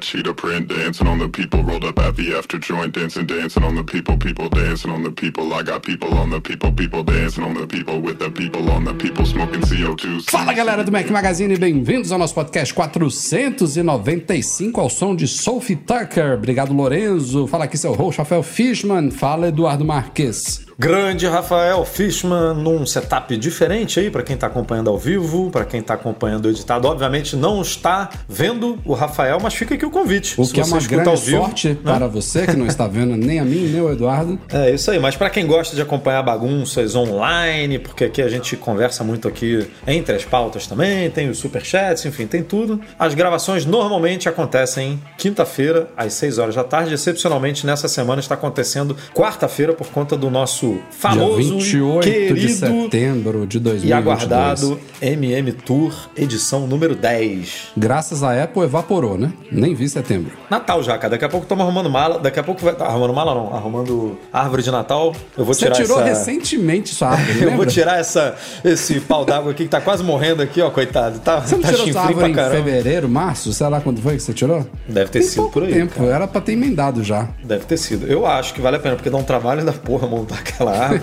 Purple hat, cheetah print, dancing on the people, rolled up at the after joint, dancing, dancing on the people, people dancing on the people. I got people on the people, people dancing on the people, with the people on the people, smoking CO2. Fala galera do Mac Magazine, bem-vindos ao nosso podcast 495 ao som de Sophie Tucker. Obrigado, Lorenzo. Fala aqui seu host, Rafael Fishman. Fala, Eduardo Marques. Grande Rafael Fishman num setup diferente aí para quem está acompanhando ao vivo, para quem está acompanhando editado. Obviamente não está vendo o Rafael, mas fica aqui o convite. O que é uma grande vivo, sorte né? para você que não está vendo nem a mim nem o Eduardo. É isso aí, mas para quem gosta de acompanhar bagunças online, porque aqui a gente conversa muito aqui entre as pautas também, tem os superchats, enfim, tem tudo. As gravações normalmente acontecem quinta-feira às 6 horas da tarde, excepcionalmente nessa semana está acontecendo quarta-feira por conta do nosso famoso Dia 28 querido de setembro de 2022. e aguardado MM Tour edição número 10. Graças à Apple evaporou, né? Nem vi setembro. Natal já, cara. Daqui a pouco estamos arrumando mala. Daqui a pouco vai. Arrumando mala não, arrumando árvore de Natal. Eu vou Você tirar tirou essa... recentemente sua árvore, Eu vou tirar essa, esse pau d'água aqui que tá quase morrendo aqui, ó, coitado. Tá, Você não tá tirou sua árvore em fevereiro, março? Sei lá quando foi que você tirou? Deve ter Tem sido por aí. tempo, cara. era pra ter emendado já. Deve ter sido. Eu acho que vale a pena, porque dá um trabalho da porra montar aquela árvore.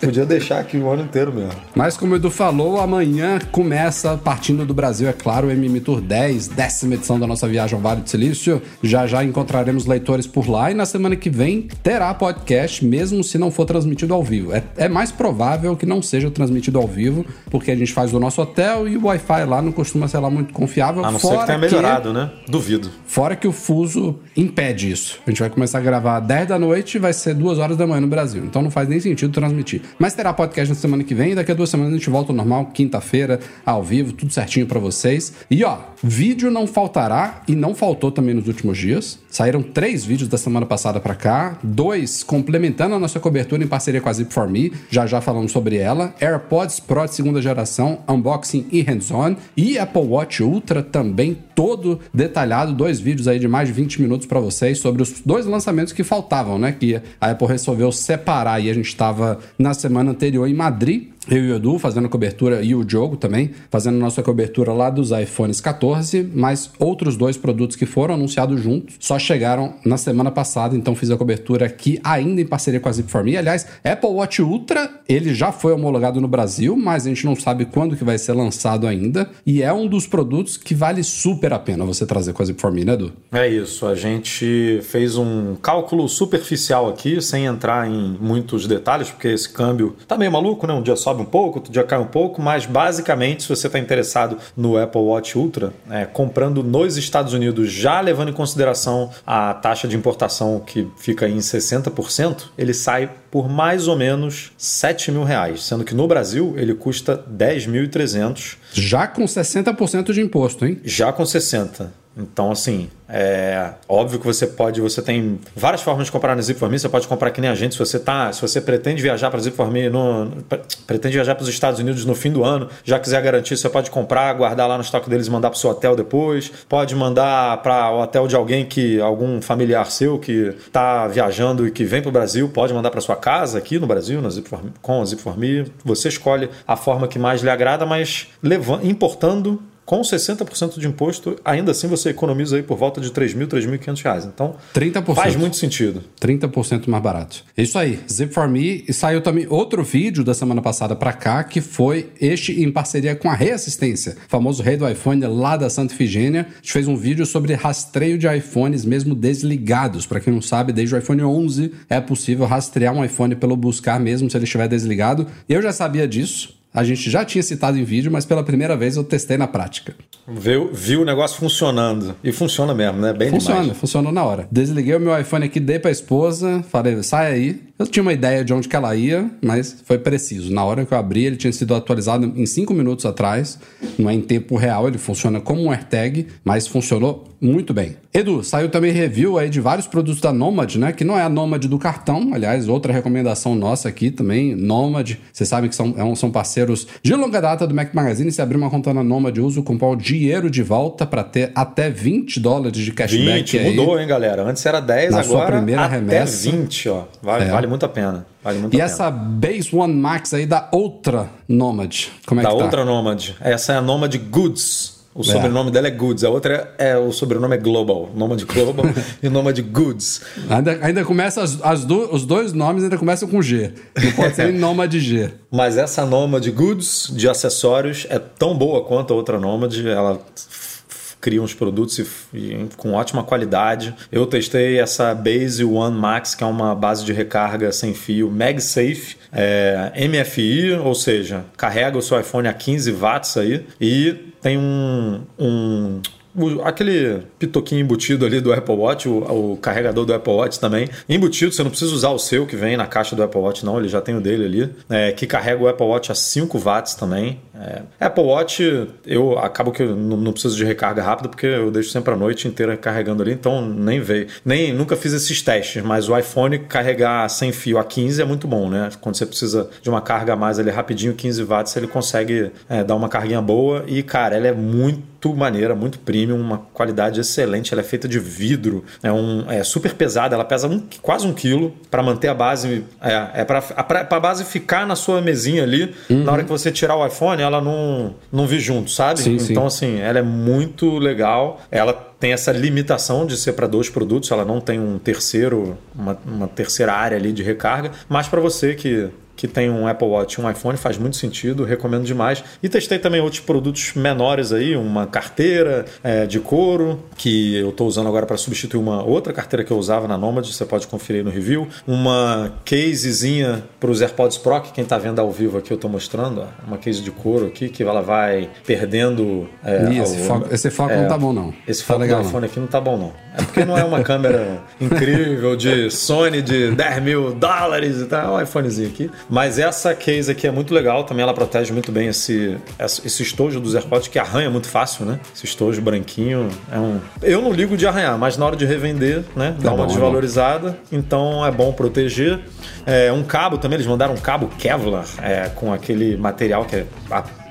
Podia deixar aqui o ano inteiro mesmo. Mas como o Edu falou, amanhã começa, partindo do Brasil, é claro, o MM Tour 10, décima edição da nossa viagem ao Vale do Silício. Já já encontraremos leitores por lá e na semana que vem terá podcast, mesmo se não for transmitido ao vivo. É, é mais provável que não seja transmitido ao vivo, porque a gente faz do nosso hotel e o Wi-Fi lá não costuma ser lá muito confiável. A não ser fora que tenha melhorado, né? Duvido. Fora que o fuso impede isso. A gente vai começar a gravar 10 da noite e vai ser 2 horas da manhã no Brasil. Então não faz nem sentido transmitir. Mas terá podcast na semana que vem daqui a duas semanas a gente volta ao normal, quinta-feira, ao vivo, tudo certinho pra vocês. E ó, vídeo não faltará e não faltou também nos últimos dias. Saíram três vídeos da semana passada pra cá, dois complementando a nossa cobertura em parceria com a Zip4Me, já já falamos sobre ela. AirPods Pro de segunda geração, unboxing e hands-on. E Apple Watch Ultra também todo detalhado, dois vídeos aí de mais de 20 minutos pra vocês sobre os dois lançamentos que faltavam, né? Que a Apple resolveu separar e a gente estava na semana anterior em Madrid. Eu e o Edu fazendo cobertura e o Diogo também fazendo nossa cobertura lá dos iPhones 14, mas outros dois produtos que foram anunciados juntos só chegaram na semana passada, então fiz a cobertura aqui ainda em parceria com a Zip4Me. Aliás, Apple Watch Ultra, ele já foi homologado no Brasil, mas a gente não sabe quando que vai ser lançado ainda, e é um dos produtos que vale super a pena você trazer com a Zip4Me, né, Edu? É isso, a gente fez um cálculo superficial aqui, sem entrar em muitos detalhes, porque esse câmbio tá meio maluco, né? Um dia sobe um pouco, outro dia cai um pouco, mas basicamente, se você está interessado no Apple Watch Ultra, é, comprando nos Estados Unidos, já levando em consideração a taxa de importação que fica em 60%, ele sai por mais ou menos 7 mil reais, sendo que no Brasil ele custa 10.300, Já com 60% de imposto, hein? já com 60. Então, assim, é óbvio que você pode, você tem várias formas de comprar na Zip4Me, você pode comprar que nem a gente, se você tá, se você pretende viajar para Zip4Me, no, pretende viajar para os Estados Unidos no fim do ano, já quiser garantir, você pode comprar, guardar lá no estoque deles e mandar para o seu hotel depois, pode mandar para o hotel de alguém que, algum familiar seu que está viajando e que vem para o Brasil, pode mandar para sua casa aqui no Brasil, na Zip4Me, com a Zip4Me, você escolhe a forma que mais lhe agrada, mas levando, importando com 60% de imposto, ainda assim você economiza aí por volta de 3 mil, 3.500 reais. Então, 30%. faz muito sentido. 30% mais barato. Isso aí, Zip4Me. E saiu também outro vídeo da semana passada pra cá, que foi este em parceria com a Reassistência, famoso rei do iPhone lá da Santa Ifigênia. A gente fez um vídeo sobre rastreio de iPhones mesmo desligados. Pra quem não sabe, desde o iPhone 11 é possível rastrear um iPhone pelo buscar mesmo se ele estiver desligado. Eu já sabia disso. A gente já tinha citado em vídeo, mas pela primeira vez eu testei na prática. Viu, viu o negócio funcionando. E funciona mesmo, né? Bem Funciona, demais. funcionou na hora. Desliguei o meu iPhone aqui, dei pra esposa, falei, sai aí. Eu tinha uma ideia de onde que ela ia, mas foi preciso. Na hora que eu abri, ele tinha sido atualizado em 5 minutos atrás. Não é em tempo real, ele funciona como um AirTag, mas funcionou muito bem. Edu, saiu também review aí de vários produtos da Nomad, né? Que não é a Nomad do cartão, aliás, outra recomendação nossa aqui também, Nomad. Vocês sabem que são, é são parceiros de longa data do Mac Magazine. Se abrir uma conta na Nomad, usa o cupom dinheiro de volta para ter até 20 dólares de cashback 20, aí. mudou, hein, galera? Antes era 10, Na agora sua primeira até remessa. 20, ó. Vale, É. vale muito a pena. Vale muito E a pena. essa Base One Max aí da outra Nomad, como é Da que tá? outra Nomad. Essa é a Nomad Goods. O sobrenome dela é Goods. A outra é, é- o sobrenome é Global. Nomad Global e Nomad Goods. Ainda, ainda começa as, as do- os dois nomes ainda começam com G. Não pode ser Nomad G. Mas essa Nomad Goods de acessórios é tão boa quanto a outra Nomad. Ela f- f- cria uns produtos e e com ótima qualidade. Eu testei essa Base One Max, que é uma base de recarga sem fio MagSafe, é, MFI, ou seja, carrega o seu iPhone a 15 watts aí e tem um- um o- aquele pitoquinho embutido ali do Apple Watch, o, o carregador do Apple Watch também. Embutido, você não precisa usar o seu que vem na caixa do Apple Watch, não, ele já tem o dele ali. é, que carrega o Apple Watch a 5 watts também. É, Apple Watch, eu acabo que eu não, não preciso de recarga rápida, porque eu deixo sempre a noite inteira carregando ali, então nem veio. Nem, nunca fiz esses testes, mas o iPhone carregar sem fio a 15 é muito bom, né? Quando você precisa de uma carga a mais ali rapidinho, 15 watts, ele consegue é, dar uma carguinha boa. E, cara, ela é muito maneira, muito premium, uma qualidade excelente. Ela é feita de vidro, é, um, é super pesada, ela pesa um, quase um quilo para manter a base. É, é para a base ficar na sua mesinha ali. Na hora que você tirar o iPhone, ela não, não vir junto, sabe? Sim, sim. então, assim, ela é muito legal. Ela tem essa limitação de ser para dois produtos, ela não tem um terceiro, uma, uma terceira área ali de recarga, mas para você que que tem um Apple Watch e um iPhone, faz muito sentido, recomendo demais. E testei também outros produtos menores aí, uma carteira é, de couro, que eu estou usando agora para substituir uma outra carteira que eu usava na Nomad, você pode conferir aí no review. Uma casezinha para os AirPods Pro, que quem está vendo ao vivo aqui eu estou mostrando, ó, uma case de couro aqui, que ela vai perdendo... É, Ih, esse ao- foco, esse foco não tá bom, não. esse tá foco legal, do iPhone aqui não tá bom, não. É porque não é uma câmera incrível de Sony de 10 mil dólares e tal, é um iPhonezinho aqui. Mas essa case aqui é muito legal, também ela protege muito bem esse, esse estojo dos AirPods, que arranha muito fácil, né? Esse estojo branquinho é um... Eu não ligo de arranhar, mas na hora de revender, né? Dá É uma bom, é desvalorizada, então é bom proteger. É, um cabo também, eles mandaram um cabo Kevlar é, com aquele material que é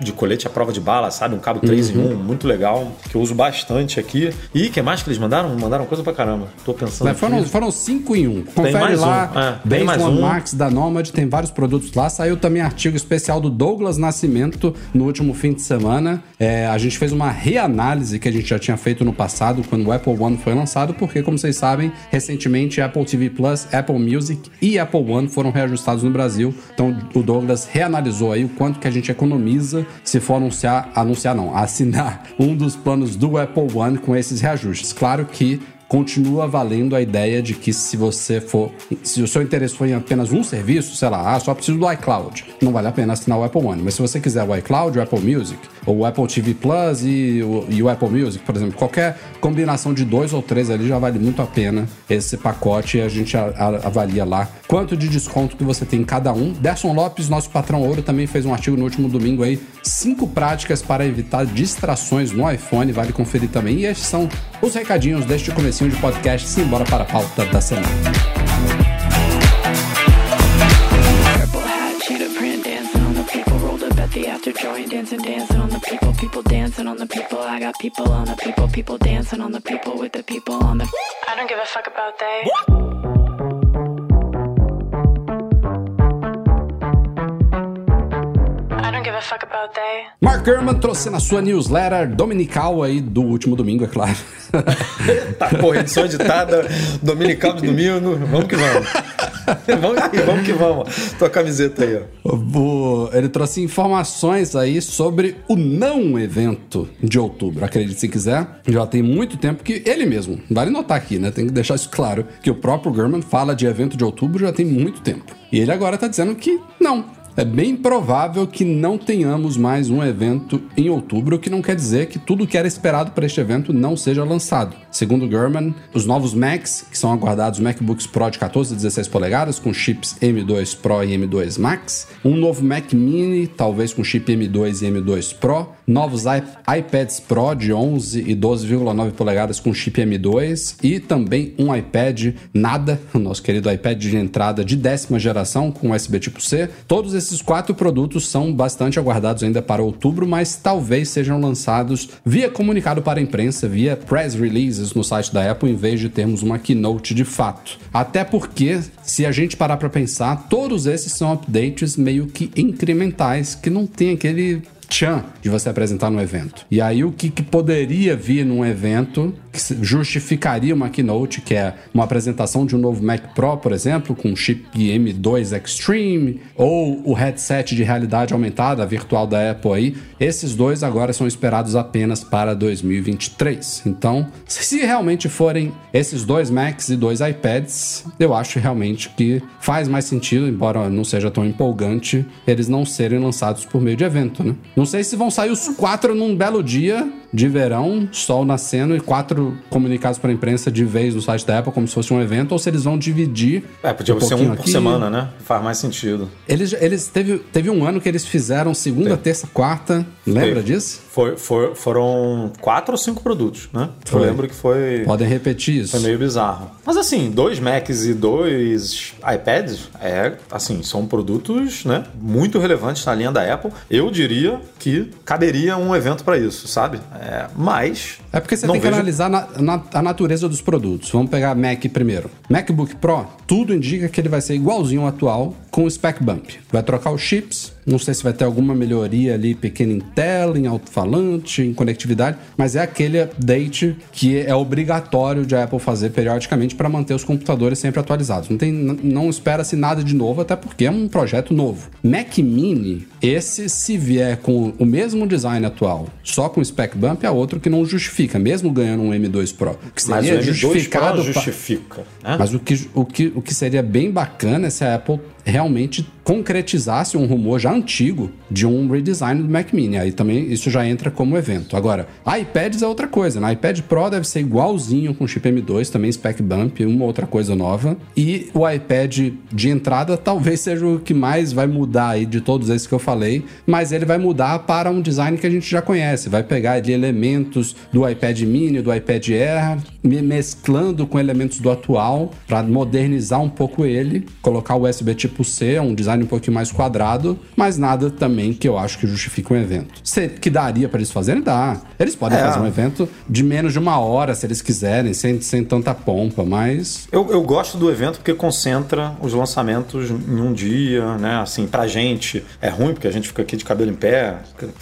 de colete à prova de bala, sabe? Um cabo 3 Uhum. em 1, muito legal, que eu uso bastante aqui. E que mais que eles mandaram? Mandaram coisa pra caramba. Tô pensando. Mas foram, aqui. foram cinco em um. Confere mais lá, um, é, tem Base mais um. Max da Nomad, tem vários produtos lá. Saiu também artigo especial do Douglas Nascimento no último fim de semana. É, a gente fez uma reanálise que a gente já tinha feito no passado, quando o Apple One foi lançado, porque, como vocês sabem, recentemente Apple TV Plus, Apple Music e Apple One foram reajustados no Brasil. Então o Douglas reanalisou aí o quanto que a gente economiza se for anunciar, anunciar não, assinar um dos planos do Apple One com esses reajustes. Claro que continua valendo a ideia de que se você for. Se o seu interesse for em apenas um serviço, sei lá, ah, só preciso do iCloud, não vale a pena assinar o Apple One. Mas se você quiser o iCloud, o Apple Music, ou o Apple TV Plus e o, e o Apple Music, por exemplo, qualquer combinação de dois ou três ali já vale muito a pena esse pacote e a gente a- a- avalia lá quanto de desconto que você tem em cada um. Derson Lopes, nosso patrão ouro, também fez um artigo no último domingo aí, cinco práticas para evitar distrações no iPhone, vale conferir também. E estes são os recadinhos deste comecinho de podcast. Simbora para a pauta da semana. Purple hat, cheetah print, dancing on the Mark Gurman trouxe na sua newsletter dominical aí do último domingo, é claro. Tá, porra, edição editada, dominical de domingo. Vamos que vamos. vamos que vamos. Que vamos. Tua camiseta aí, ó. O- Ele trouxe informações aí sobre o não evento de outubro. Acredite se quiser, já tem muito tempo que ele mesmo, vale notar aqui, né? Tem que deixar isso claro, que o próprio Gurman fala de evento de outubro já tem muito tempo. E ele agora tá dizendo que não. É bem provável que não tenhamos mais um evento em outubro, o que não quer dizer que tudo que era esperado para este evento não seja lançado. Segundo Gurman, os novos Macs, que são aguardados MacBooks Pro de 14 e 16 polegadas, com chips M2 Pro e M2 Max, um novo Mac Mini, talvez com chip M2 e M2 Pro, novos iPads Pro de 11 e 12,9 polegadas com chip M2 e também um iPad nada, o nosso querido iPad de entrada de décima geração com USB tipo C. Todos esses quatro produtos são bastante aguardados ainda para outubro, mas talvez sejam lançados via comunicado para a imprensa, via press releases no site da Apple, em vez de termos uma keynote de fato. Até porque, se a gente parar para pensar, todos esses são updates meio que incrementais, que não tem aquele tchan de você apresentar no evento. E aí o que, que poderia vir num evento que justificaria uma keynote, que é uma apresentação de um novo Mac Pro, por exemplo, com chip M2 Extreme, ou o headset de realidade aumentada, virtual da Apple aí, esses dois agora são esperados apenas para 2023. Então, se realmente forem esses dois Macs e dois iPads, eu acho realmente que faz mais sentido, embora não seja tão empolgante, eles não serem lançados por meio de evento, né? Não sei se vão sair os quatro num belo dia de verão, sol nascendo e quatro comunicados para a imprensa de vez no site da Apple, como se fosse um evento, ou se eles vão dividir. É, podia um ser um por aqui. semana, né? Faz mais sentido. Eles, eles teve, teve um ano que eles fizeram segunda, terça, quarta. Lembra disso? Foi, foram quatro ou cinco produtos, né? Foi. Eu lembro que foi. Podem repetir isso. Foi meio bizarro. Mas assim, dois Macs e dois iPads, é, assim, são produtos, né? Muito relevantes na linha da Apple. Eu diria que caberia um evento para isso, sabe? É, mas. É porque você tem que analisar na, na, a natureza dos produtos. Vamos pegar Mac primeiro. MacBook Pro, tudo indica que ele vai ser igualzinho ao atual, com o spec bump. Vai trocar os chips, não sei se vai ter alguma melhoria ali pequena em tela, em alto-falante, em conectividade, mas é aquele update que é obrigatório de a Apple fazer periodicamente para manter os computadores sempre atualizados. Não, tem, não espera-se nada de novo, até porque é um projeto novo. Mac Mini, esse se vier com o mesmo design atual, só com spec bump, é outro que não justifica, mesmo ganhando um M2 Pro. Que seria mas o M2 justificado Pro justifica. Né? Mas o que, o, que, o que seria bem bacana é se a Apple realmente concretizasse um rumor já antigo de um redesign do Mac Mini. Aí também isso já entra como evento. Agora, iPads é outra coisa. Né? iPad Pro deve ser igualzinho com chip M2, também spec bump, uma outra coisa nova. E o iPad de entrada talvez seja o que mais vai mudar aí de todos esses que eu falei, mas ele vai mudar para um design que a gente já conhece. Vai pegar ali elementos do iPad Mini, do iPad Air, mesclando com elementos do atual para modernizar um pouco ele, colocar o USB tipo tipo C, um design um pouquinho mais quadrado, mas nada também que eu acho que justifica um evento. Se, que daria para eles fazerem, dá. Eles podem é. fazer um evento de menos de uma hora, se eles quiserem, sem, sem tanta pompa, mas. Eu, eu gosto do evento porque concentra os lançamentos em um dia, né? Assim, pra gente é ruim, porque a gente fica aqui de cabelo em pé,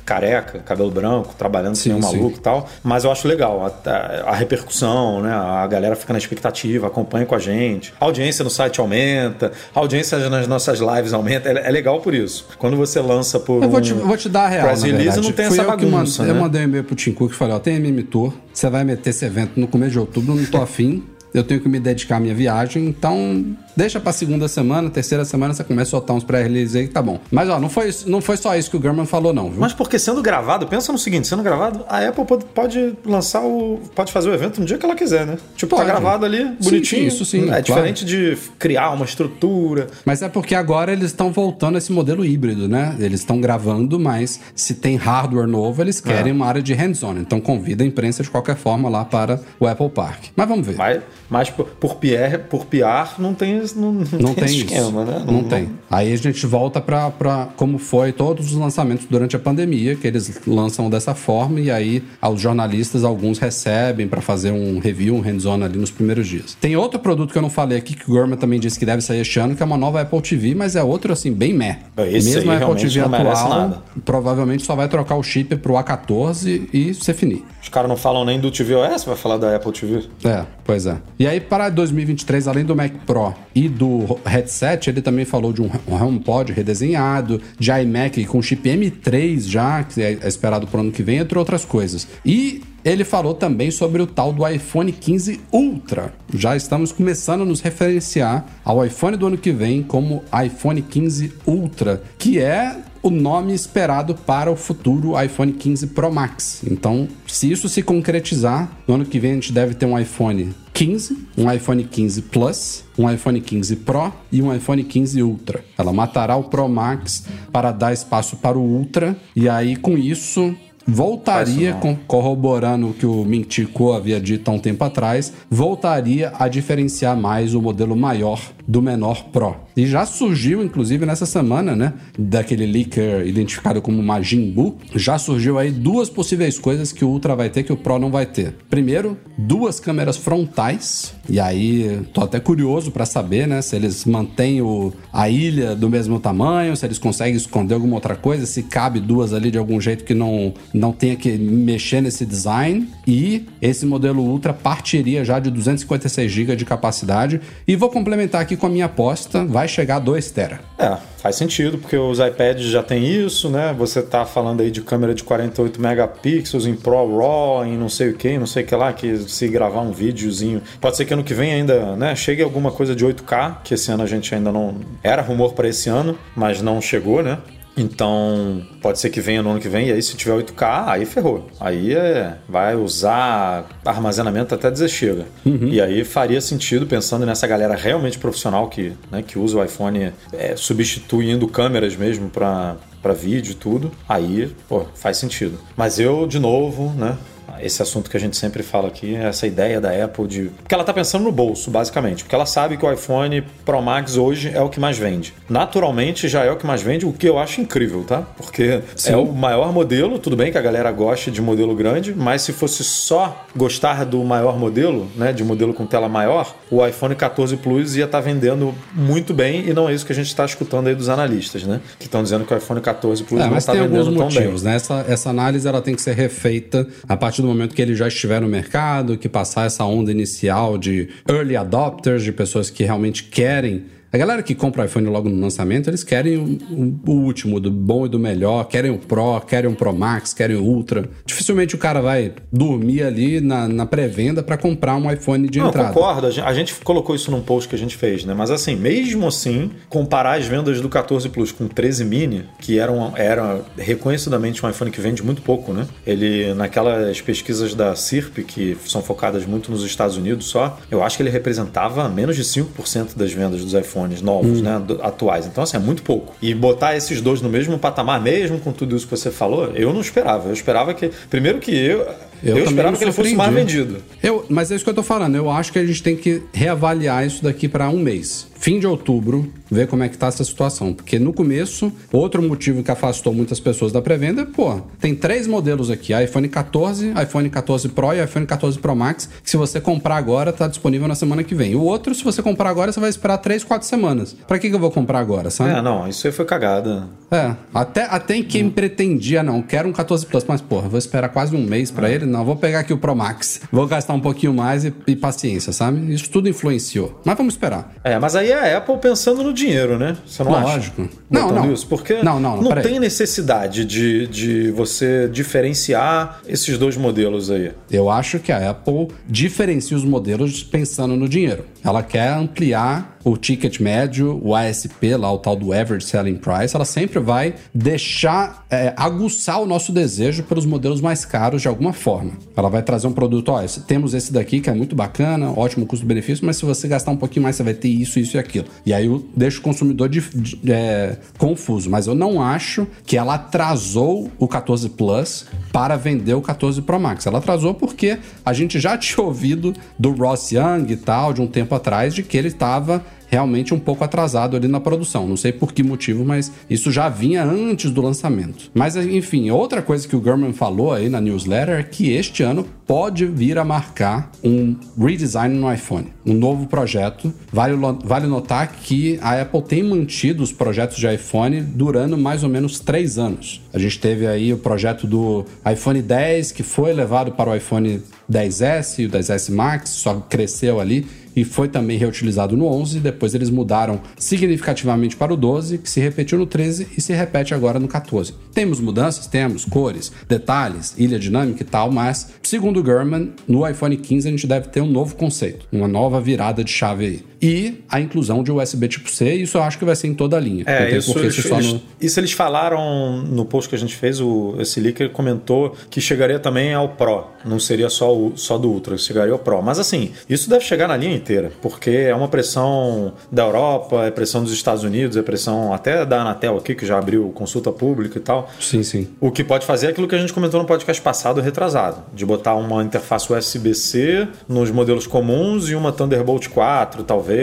careca, cabelo branco, trabalhando sem um maluco e tal. Mas eu acho legal a, a, a repercussão, né? A galera fica na expectativa, acompanha com a gente. A audiência no site aumenta, a audiência nas as nossas lives aumentam. É, é, legal por isso. Quando você lança por. Eu vou, te, vou te dar a real. Press release não tem Fui essa bagunça. Mandei, né? Eu mandei um e-mail pro Tim Cook e falei: ó, tem MM Tour, você vai meter esse evento no começo de outubro, não tô afim. Eu tenho que me dedicar à minha viagem, então Deixa pra segunda semana, terceira semana você começa a soltar uns pré-release aí, tá bom. Mas ó, não foi, não foi só isso que o German falou, não, viu? Mas porque sendo gravado, pensa no seguinte: sendo gravado, a Apple pode, pode lançar o. pode fazer o evento no dia que ela quiser, né? Tipo, tá pode. tá gravado ali, bonitinho. Sim, isso sim. É claro. diferente de criar uma estrutura. Mas é porque agora eles estão voltando a esse modelo híbrido, né? Eles estão gravando, mas se tem hardware novo, eles querem é. uma área de hands-on. Então convida a imprensa de qualquer forma lá para o Apple Park. Mas vamos ver. Mas, mas por, por, PR, por PR não tem. Não, não tem tem esquema, isso. né? Não, não, tem. Aí a gente volta para como foi todos os lançamentos durante a pandemia, que eles lançam dessa forma e aí aos jornalistas alguns recebem para fazer um review, um hands-on ali nos primeiros dias. Tem outro produto que eu não falei aqui que o Gorman também disse que deve sair este ano, que é uma nova Apple TV, mas é outro assim bem meh. Esse Mesmo a Apple TV atual, provavelmente só vai trocar o chip pro A14 e ser finir. Os caras não falam nem do tvOS, vai falar da Apple TV. É, pois é. E aí para 2023, além do Mac Pro e do headset, ele também falou de um HomePod redesenhado, de iMac com chip M3 já, que é esperado para o ano que vem, entre outras coisas. E ele falou também sobre o tal do iPhone 15 Ultra. Já estamos começando a nos referenciar ao iPhone do ano que vem como iPhone 15 Ultra, que é o nome esperado para o futuro iPhone 15 Pro Max. Então, se isso se concretizar, no ano que vem a gente deve ter um iPhone 15, um iPhone 15 Plus, um iPhone 15 Pro e um iPhone 15 Ultra. Ela matará o Pro Max para dar espaço para o Ultra e aí com isso voltaria, com, corroborando o que o Mintico havia dito há um tempo atrás, voltaria a diferenciar mais o modelo maior do menor Pro. E já surgiu, inclusive, nessa semana, né? Daquele leaker identificado como Majin Buu, já surgiu aí duas possíveis coisas que o Ultra vai ter que o Pro não vai ter. Primeiro, duas câmeras frontais. E aí, tô até curioso para saber, né? Se eles mantêm o, a ilha do mesmo tamanho, se eles conseguem esconder alguma outra coisa, se cabe duas ali de algum jeito que não, não tenha que mexer nesse design. E esse modelo Ultra partiria já de 256 GB de capacidade. E vou complementar aqui com a minha aposta, vai chegar a 2 tera. É, faz sentido, porque os iPads já tem isso, né? Você tá falando aí de câmera de 48 megapixels em Pro RAW, em não sei o que, não sei o que lá, que se gravar um videozinho. Pode ser que ano que vem ainda, né, chegue alguma coisa de 8K, que esse ano a gente ainda não. Era rumor para esse ano, mas não chegou, né? Então, pode ser que venha no ano que vem, e aí se tiver 8K, aí ferrou. Aí é, vai usar armazenamento até dizer chega. Uhum. E aí faria sentido, pensando nessa galera realmente profissional que, né, que usa o iPhone é, substituindo câmeras mesmo para vídeo e tudo, aí pô, faz sentido. Mas eu, de novo, né, esse assunto que a gente sempre fala aqui, essa ideia da Apple de. Porque ela está pensando no bolso, basicamente. Porque ela sabe que o iPhone Pro Max hoje é o que mais vende. Naturalmente já é o que mais vende, o que eu acho incrível, tá? Porque Sim. é o maior modelo, tudo bem que a galera goste de modelo grande, mas se fosse só gostar do maior modelo, né? De modelo com tela maior, o iPhone 14 Plus ia estar tá vendendo muito bem e não é isso que a gente está escutando aí dos analistas, né? Que estão dizendo que o iPhone 14 Plus é, não está vendendo tão motivos, bem. Né? Essa, essa análise ela tem que ser refeita a partir do momento que ele já estiver no mercado, que passar essa onda inicial de early adopters, de pessoas que realmente querem a galera que compra o iPhone logo no lançamento, eles querem o, o, último, do bom e do melhor, querem o Pro, querem o Pro Max, querem o Ultra. Dificilmente o cara vai dormir ali na, na pré-venda para comprar um iPhone de Não, entrada. concordo, a gente colocou isso num post que a gente fez, né? Mas assim, mesmo assim, comparar as vendas do 14 Plus com o 13 Mini, que eram, era reconhecidamente um iPhone que vende muito pouco, né? Ele, naquelas pesquisas da CIRP, que são focadas muito nos Estados Unidos só, eu acho que ele representava menos de 5% das vendas dos iPhones iPhones novos, hum. né, atuais. Então, assim, é muito pouco. E botar esses dois no mesmo patamar, mesmo com tudo isso que você falou, eu não esperava. Eu esperava que. Primeiro que eu. Eu, eu esperava que ele fosse mais vendido. Eu, mas é isso que eu tô falando. Eu acho que a gente tem que reavaliar isso daqui para um mês fim de outubro, ver como é que tá essa situação. Porque no começo, outro motivo que afastou muitas pessoas da pré-venda é, pô, tem três modelos aqui: iPhone 14, iPhone 14 Pro e iPhone 14 Pro Max, que se você comprar agora, tá disponível na semana que vem. O outro, se você comprar agora, você vai esperar três, quatro semanas. Pra que, que eu vou comprar agora, sabe? É, não, isso aí foi cagada. É, até, até quem hum. pretendia, não, quero um 14 Plus, mas, porra, vou esperar quase um mês para é. ele, não, vou pegar aqui o Pro Max, vou gastar um pouquinho mais e, e paciência, sabe? Isso tudo influenciou. Mas vamos esperar. É, mas aí a Apple pensando no dinheiro, né? Você não Lógico. acha? Não, não. Isso? Porque não, não, não, não tem necessidade de, de você diferenciar esses dois modelos aí. Eu acho que a Apple diferencia os modelos pensando no dinheiro. Ela quer ampliar o ticket médio, o ASP, lá o tal do Average Selling Price, ela sempre vai deixar, é, aguçar o nosso desejo pelos modelos mais caros de alguma forma. Ela vai trazer um produto, ó, temos esse daqui que é muito bacana, ótimo custo-benefício, mas se você gastar um pouquinho mais, você vai ter isso, isso e aquilo. E aí eu deixo o consumidor de, de, é, confuso, mas eu não acho que ela atrasou o 14 Plus para vender o 14 Pro Max. Ela atrasou porque a gente já tinha ouvido do Ross Young e tal, de um tempo atrás, de que ele estava realmente um pouco atrasado ali na produção. Não sei por que motivo, mas isso já vinha antes do lançamento. Mas enfim, outra coisa que o Gurman falou aí na newsletter é que este ano pode vir a marcar um redesign no iPhone, um novo projeto. Vale, vale notar que a Apple tem mantido os projetos de iPhone durando mais ou menos três anos. A gente teve aí o projeto do iPhone 10, que foi levado para o iPhone 10S e o 10S Max, só cresceu ali e foi também reutilizado no 11. Depois eles mudaram significativamente para o 12, que se repetiu no 13 e se repete agora no 14. Temos mudanças? Temos. Cores, detalhes, ilha dinâmica e tal, mas, segundo o Gurman, no iPhone 15 a gente deve ter um novo conceito, uma nova virada de chave aí. E a inclusão de USB tipo C, isso eu acho que vai ser em toda a linha. É, isso eles, eles- no- isso eles falaram no post que a gente fez, o, esse leaker comentou que chegaria também ao Pro, não seria só, o, só do Ultra, chegaria ao Pro. Mas assim, isso deve chegar na linha inteira, porque é uma pressão da Europa, é pressão dos Estados Unidos, é pressão até da Anatel aqui, que já abriu consulta pública e tal. Sim, sim. O que pode fazer é aquilo que a gente comentou no podcast passado, retrasado, de botar uma interface USB-C nos modelos comuns e uma Thunderbolt 4, talvez.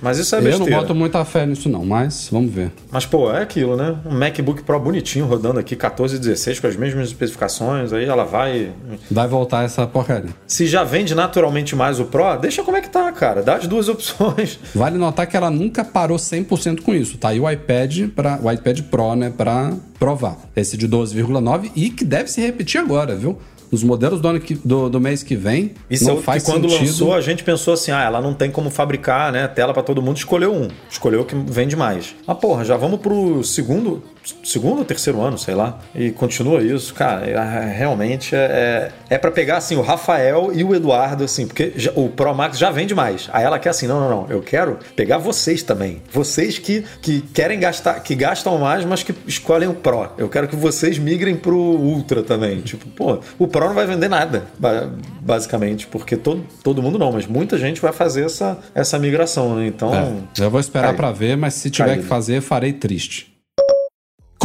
Mas isso é Eu não besteira. boto muita fé nisso não, mas vamos ver. Mas, pô, é aquilo, né? Um MacBook Pro bonitinho rodando aqui, 14 e 16, com as mesmas especificações, aí ela vai. Vai voltar essa porcaria. Se já vende naturalmente mais o Pro, deixa como é que tá, cara. Dá as duas opções. Vale notar que ela nunca parou 100% com isso. Tá aí o iPad para o iPad Pro, né, para provar. Esse de 12,9 e que deve se repetir agora, viu? Os modelos do, ano que- do, do mês que vem Isso não é o faz que quando sentido. lançou a gente pensou assim, ah, ela não tem como fabricar, né, tela pra todo mundo, escolheu um, escolheu o que vende mais. Ah, porra, já vamos pro segundo, segundo ou terceiro ano, sei lá, e continua isso, cara, é- realmente é, é para pegar assim o Rafael e o Eduardo assim, porque já- o Pro Max já vende mais. Aí ela quer assim, não, não, não, eu quero pegar vocês também, vocês que, que querem gastar, que gastam mais, mas que escolhem o Pro. Eu quero que vocês migrem pro Ultra também. Tipo, pô, o Pro não vai vender nada, ba- basicamente, porque todo, todo mundo não, mas muita gente vai fazer essa, essa migração, né? Então, É, eu vou esperar Cai. pra ver, mas se tiver Caído. que fazer, farei triste.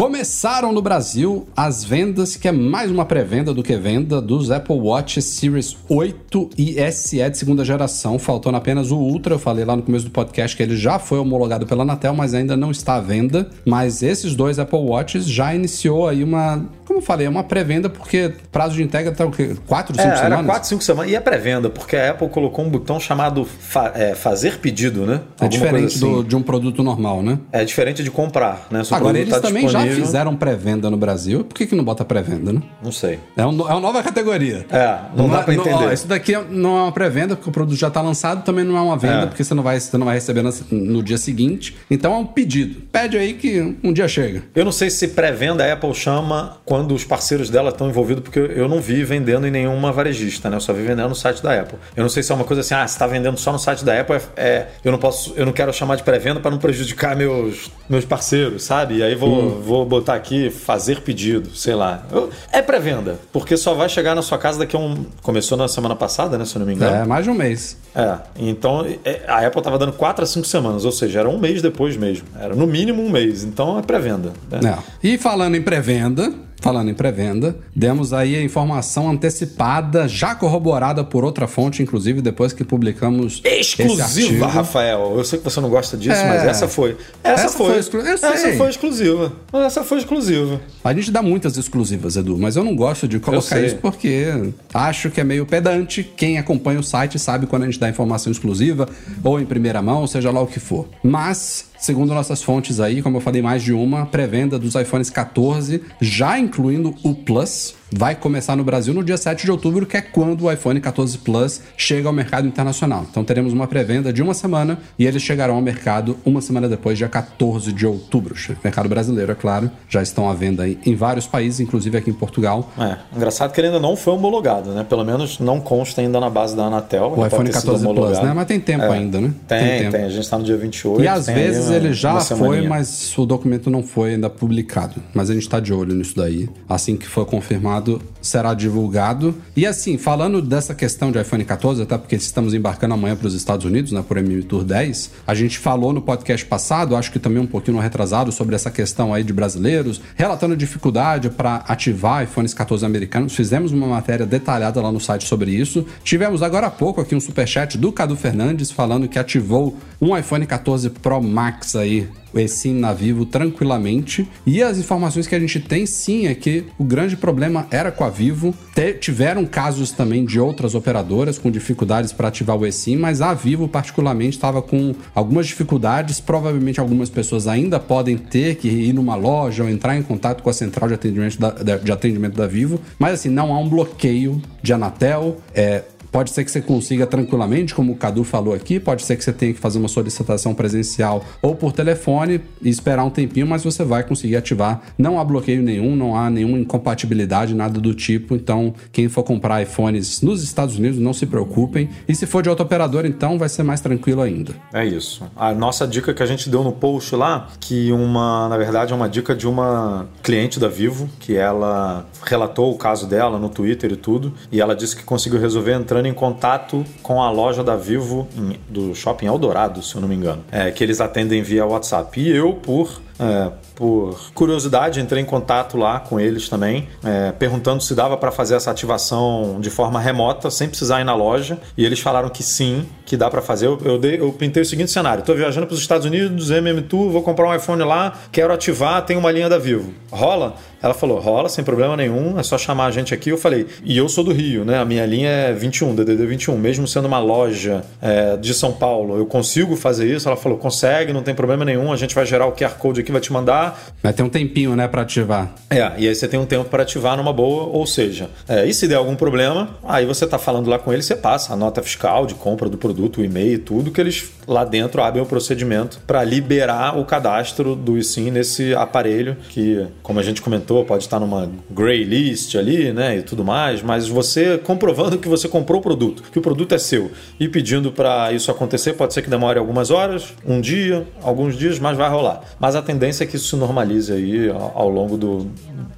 Começaram no Brasil as vendas, que é mais uma pré-venda do que venda, dos Apple Watch Series 8 e SE de segunda geração, faltando apenas o Ultra. Eu falei lá no começo do podcast que ele já foi homologado pela Anatel, mas ainda não está à venda. Mas esses dois Apple Watches já iniciou aí uma, como eu falei, é uma pré-venda, porque prazo de entrega tá o quê? 4, 5 É, era semanas? 4, 5 semanas. E é pré-venda, porque a Apple colocou um botão chamado fa- é, fazer pedido, né? É Alguma diferente coisa assim. do- de um produto normal, né? É diferente de comprar, né? Se Agora, eles tá também já fizeram pré-venda no Brasil. Por que, que não bota pré-venda, né? Não sei. É, um- é uma nova categoria. É, não dá pra é- entender. ó, isso daqui é- não é uma pré-venda, porque o produto já está lançado, também não é uma venda, É. porque você não vai, você não vai receber no, no dia seguinte. Então é um pedido. Pede aí que um dia chega. Eu não sei se pré-venda a Apple chama quando os parceiros dela estão envolvidos, porque eu não vi vendendo em nenhuma varejista, né? Eu só vi vendendo no site da Apple. Eu não sei se é uma coisa assim, ah, se está vendendo só no site da Apple, é, é- eu não posso, eu não quero chamar de pré-venda para não prejudicar meus, meus parceiros, sabe? E aí vou, Hum. vou botar aqui fazer pedido, sei lá. É pré-venda, porque só vai chegar na sua casa daqui a um. Começou na semana passada, né? Se eu não me engano. É, mais de um mês. É, então é, a Apple estava dando 4 a 5 semanas, ou seja, era um mês depois mesmo. Era no mínimo um mês, então é pré-venda. né? É. E falando em pré-venda, falando em pré-venda, demos aí a informação antecipada, já corroborada por outra fonte, inclusive depois que publicamos Exclusiva. Rafael. Eu sei que você não gosta disso, É. mas essa foi. Essa, Essa foi. foi exclu- essa foi exclusiva. Essa foi exclusiva. A gente dá muitas exclusivas, Edu, mas eu não gosto de colocar isso porque acho que é meio pedante. Quem acompanha o site sabe quando a gente dá informação exclusiva, ou em primeira mão, seja lá o que for. Mas, segundo nossas fontes aí, como eu falei, mais de uma, pré-venda dos iPhones 14, já incluindo o Plus, vai começar no Brasil no dia 7 de outubro, que é quando o iPhone 14 Plus chega ao mercado internacional. Então teremos uma pré-venda de uma semana e eles chegarão ao mercado uma semana depois, dia 14 de outubro. Mercado brasileiro, é claro, já estão à venda em vários países, inclusive aqui em Portugal. É, engraçado que ele ainda não foi homologado, né? Pelo menos não consta ainda na base da Anatel. O Já iPhone pode ter sido 14 Plus, né? Mas tem tempo É. ainda, né? Tem, tem, tempo. A gente tá no dia 28. E às tem vezes uma- ele já foi, mas o documento não foi ainda publicado. Mas a gente tá de olho nisso daí. Assim que for confirmado, será divulgado. E assim, falando dessa questão de iPhone 14, até porque estamos embarcando amanhã para os Estados Unidos, né, por MM Tour 10, a gente falou no podcast passado, acho que também um pouquinho retrasado, sobre essa questão aí de brasileiros, relatando dificuldade para ativar iPhones 14 americanos. Fizemos uma matéria detalhada lá no site sobre isso. Tivemos agora há pouco aqui um superchat do Cadu Fernandes falando que ativou um iPhone 14 Pro Max aí o eSIM na Vivo tranquilamente. E as informações que a gente tem, sim, é que o grande problema era com a Vivo. Te- tiveram casos também de outras operadoras com dificuldades para ativar o eSIM, mas a Vivo, particularmente, estava com algumas dificuldades. Provavelmente algumas pessoas ainda podem ter que ir numa loja ou entrar em contato com a central de atendimento da, da- de atendimento da Vivo. Mas assim, não há um bloqueio de Anatel. É, Pode ser que você consiga tranquilamente, como o Cadu falou aqui, pode ser que você tenha que fazer uma solicitação presencial ou por telefone e esperar um tempinho, mas você vai conseguir ativar. Não há bloqueio nenhum, não há nenhuma incompatibilidade, nada do tipo. Então, quem for comprar iPhones nos Estados Unidos, não se preocupem. E se for de outra operadora, então vai ser mais tranquilo ainda. É isso. A nossa dica que a gente deu no post lá, que uma, na verdade, é uma dica de uma cliente da Vivo, que ela relatou o caso dela no Twitter e tudo, e ela disse que conseguiu resolver entrando em contato com a loja da Vivo em- do Shopping Eldorado, se eu não me engano, é, que eles atendem via WhatsApp. E eu, por é, por curiosidade, entrei em contato lá com eles também, é, perguntando se dava para fazer essa ativação de forma remota, sem precisar ir na loja. E eles falaram que sim, que dá para fazer. Eu, eu, dei- eu pintei o seguinte cenário: estou viajando para os Estados Unidos, MM2, vou comprar um iPhone lá, quero ativar, tem uma linha da Vivo. Rola? Ela falou, rola, sem problema nenhum, é só chamar a gente aqui. Eu falei, e eu sou do Rio, né? A minha linha é 21, DDD 21. Mesmo sendo uma loja é, de São Paulo, eu consigo fazer isso? Ela falou, consegue, não tem problema nenhum, a gente vai gerar o QR Code aqui, vai te mandar. Vai ter um tempinho, né, pra ativar. É, e aí você tem um tempo para ativar numa boa, ou seja, é, e se der algum problema, aí você tá falando lá com ele, você passa a nota fiscal de compra do produto, o e-mail, tudo que eles lá dentro abrem o procedimento para liberar o cadastro do eSIM nesse aparelho que, como a gente comentou, pode estar numa gray list ali, né, e tudo mais, mas você comprovando que você comprou o produto, que o produto é seu e pedindo para isso acontecer, pode ser que demore algumas horas, um dia, alguns dias, mas vai rolar. Mas a tendência é que isso se normalize aí ao, longo do,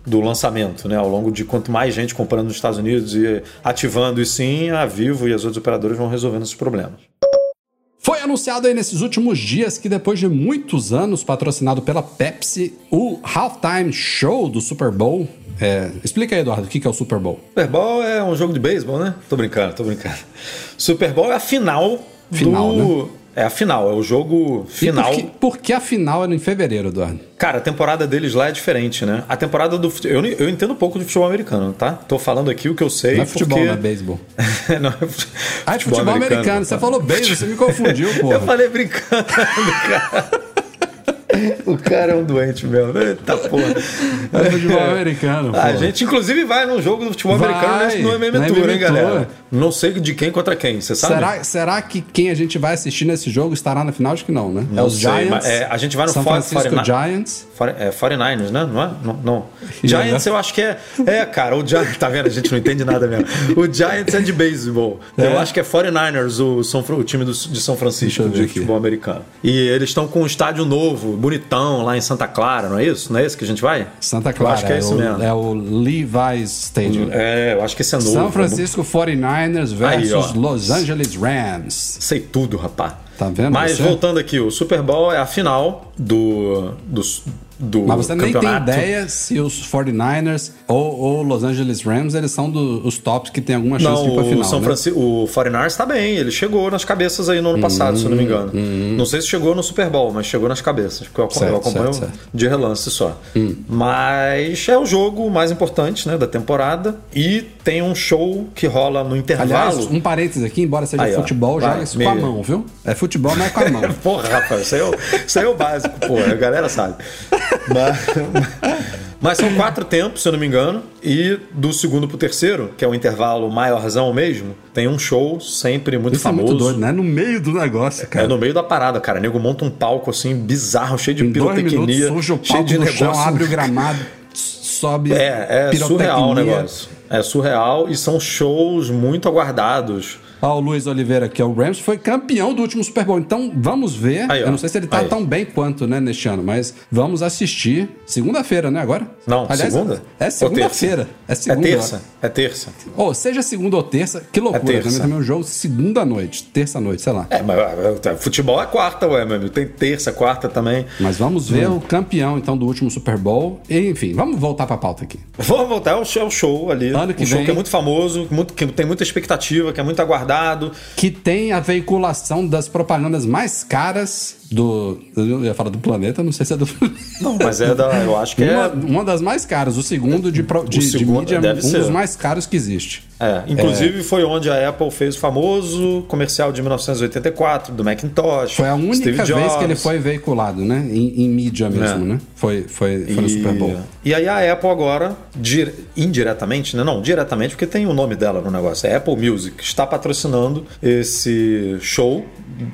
do lançamento, né, ao longo de quanto mais gente comprando nos Estados Unidos e ativando e sim, a Vivo e as outras operadoras vão resolvendo esses problemas. Foi anunciado aí nesses últimos dias que depois de muitos anos patrocinado pela Pepsi, o Halftime Show do Super Bowl. É, explica aí, Eduardo, o que que é o Super Bowl? Super Bowl é um jogo de beisebol, né? Tô brincando, tô brincando. Super Bowl é a final, Final, do... né? É a final, é o jogo E final. por que, por que a final era em fevereiro, Eduardo? Cara, a temporada deles lá é diferente, né? A temporada do. Eu, eu entendo pouco de futebol americano, tá? Tô falando aqui o que eu sei. Não é futebol, porque... não é beisebol. não, é fute- Ah, é futebol, americano. Você pô. falou beisebol, você me confundiu, pô. Eu falei brincando, cara. O cara é um doente mesmo. Eita porra. É futebol americano, pô. A gente, inclusive, vai num jogo do futebol Vai, americano no MM Tour, hein, galera? Não sei de quem contra quem, você sabe? Será, será que quem a gente vai assistir nesse jogo estará na final? Acho que não, né? é Não os sei, Giants. é, a gente vai no São For- Francisco 49 Giants. For- É 49ers, né? Não é? Não. não. Giants eu acho que é. É, cara, o Giants. Tá vendo? A gente não entende nada mesmo. O Giants é de beisebol. Eu acho que é 49ers, o, São, o time do- de São Francisco de futebol americano. E eles estão com um estádio novo, bonitão, lá em Santa Clara, não é isso? Não é esse que a gente vai? Santa Eu Clara. acho que é isso o, mesmo. é o Levi's Stadium. É, eu acho que esse é novo. São Francisco 49ers Aí, versus ó. Los Angeles Rams. Sei tudo, rapaz. Tá vendo Mas você? voltando aqui, o Super Bowl é a final do, do, do Mas você nem tem campeonato. ideia se os 49ers ou, ou Los Angeles Rams eles são do- os tops que tem alguma chance Não, de ir pra o final. São né? Francisco, o 49ers tá bem, ele chegou nas cabeças aí no ano passado, se eu não me engano. Não sei se chegou no Super Bowl, mas chegou nas cabeças, porque eu, acompanho- eu Certo, acompanho certo, certo. de relance só. Mas é o jogo mais importante né, da temporada e tem um show que rola no intervalo. Aliás, um parênteses aqui, embora seja Aí, ó. futebol, Vai, joga isso com a mão, viu? É futebol, não é com a mão. Porra, Rafael, isso aí, é o, isso aí é o básico, pô, a galera sabe. Mas, mas são quatro tempos, se eu não me engano, e do segundo pro terceiro, que é o intervalo maiorzão mesmo, tem um show sempre muito Isso é famoso. muito doido, né? No meio do negócio, É cara. no meio da parada, cara. O nego monta um palco assim, bizarro, cheio de Em dois minutos, pirotecnia, suja o cheio palco de no negócio. chão, abre o gramado, sobe É, é pirotecnia. surreal o negócio. É surreal e são shows muito aguardados. Ó, o Luiz Oliveira, que é o Rams, foi campeão do último Super Bowl. Então, vamos ver. Aí. Eu não sei se ele tá Aí. tão bem quanto, né, neste ano, mas vamos assistir segunda-feira, né, agora? Não, segunda? É segunda-feira. É É segunda. terça. É terça. Ou seja, segunda ou terça. Que loucura. É terça. Também, também um jogo segunda-noite, terça-noite, sei lá. É, mas é, futebol é quarta, ué, meu amigo. Tem terça, quarta também. Mas vamos ver o campeão, então, do último Super Bowl. E, enfim, vamos voltar pra pauta aqui. Vamos voltar ao show, ao show ali. Ano que um show vem. que é muito famoso, muito, que tem muita expectativa, que é muito aguardado. Que tem a veiculação das propagandas mais caras do. Eu ia falar do planeta, não sei se é do. Não, mas é da. Eu acho que uma, é. uma das mais caras. O segundo de, de, de segundo mídia, deve um ser. dos mais caros que existe. É, inclusive foi onde a Apple fez o famoso comercial de 1984 do Macintosh. Foi a única vez que ele foi veiculado, né? Em, em mídia mesmo, É. né? Foi, foi, foi no Super Bowl. E aí a Apple agora, dir- indiretamente, né? não, diretamente, porque tem o nome dela no negócio, é Apple Music, está patrocinando esse show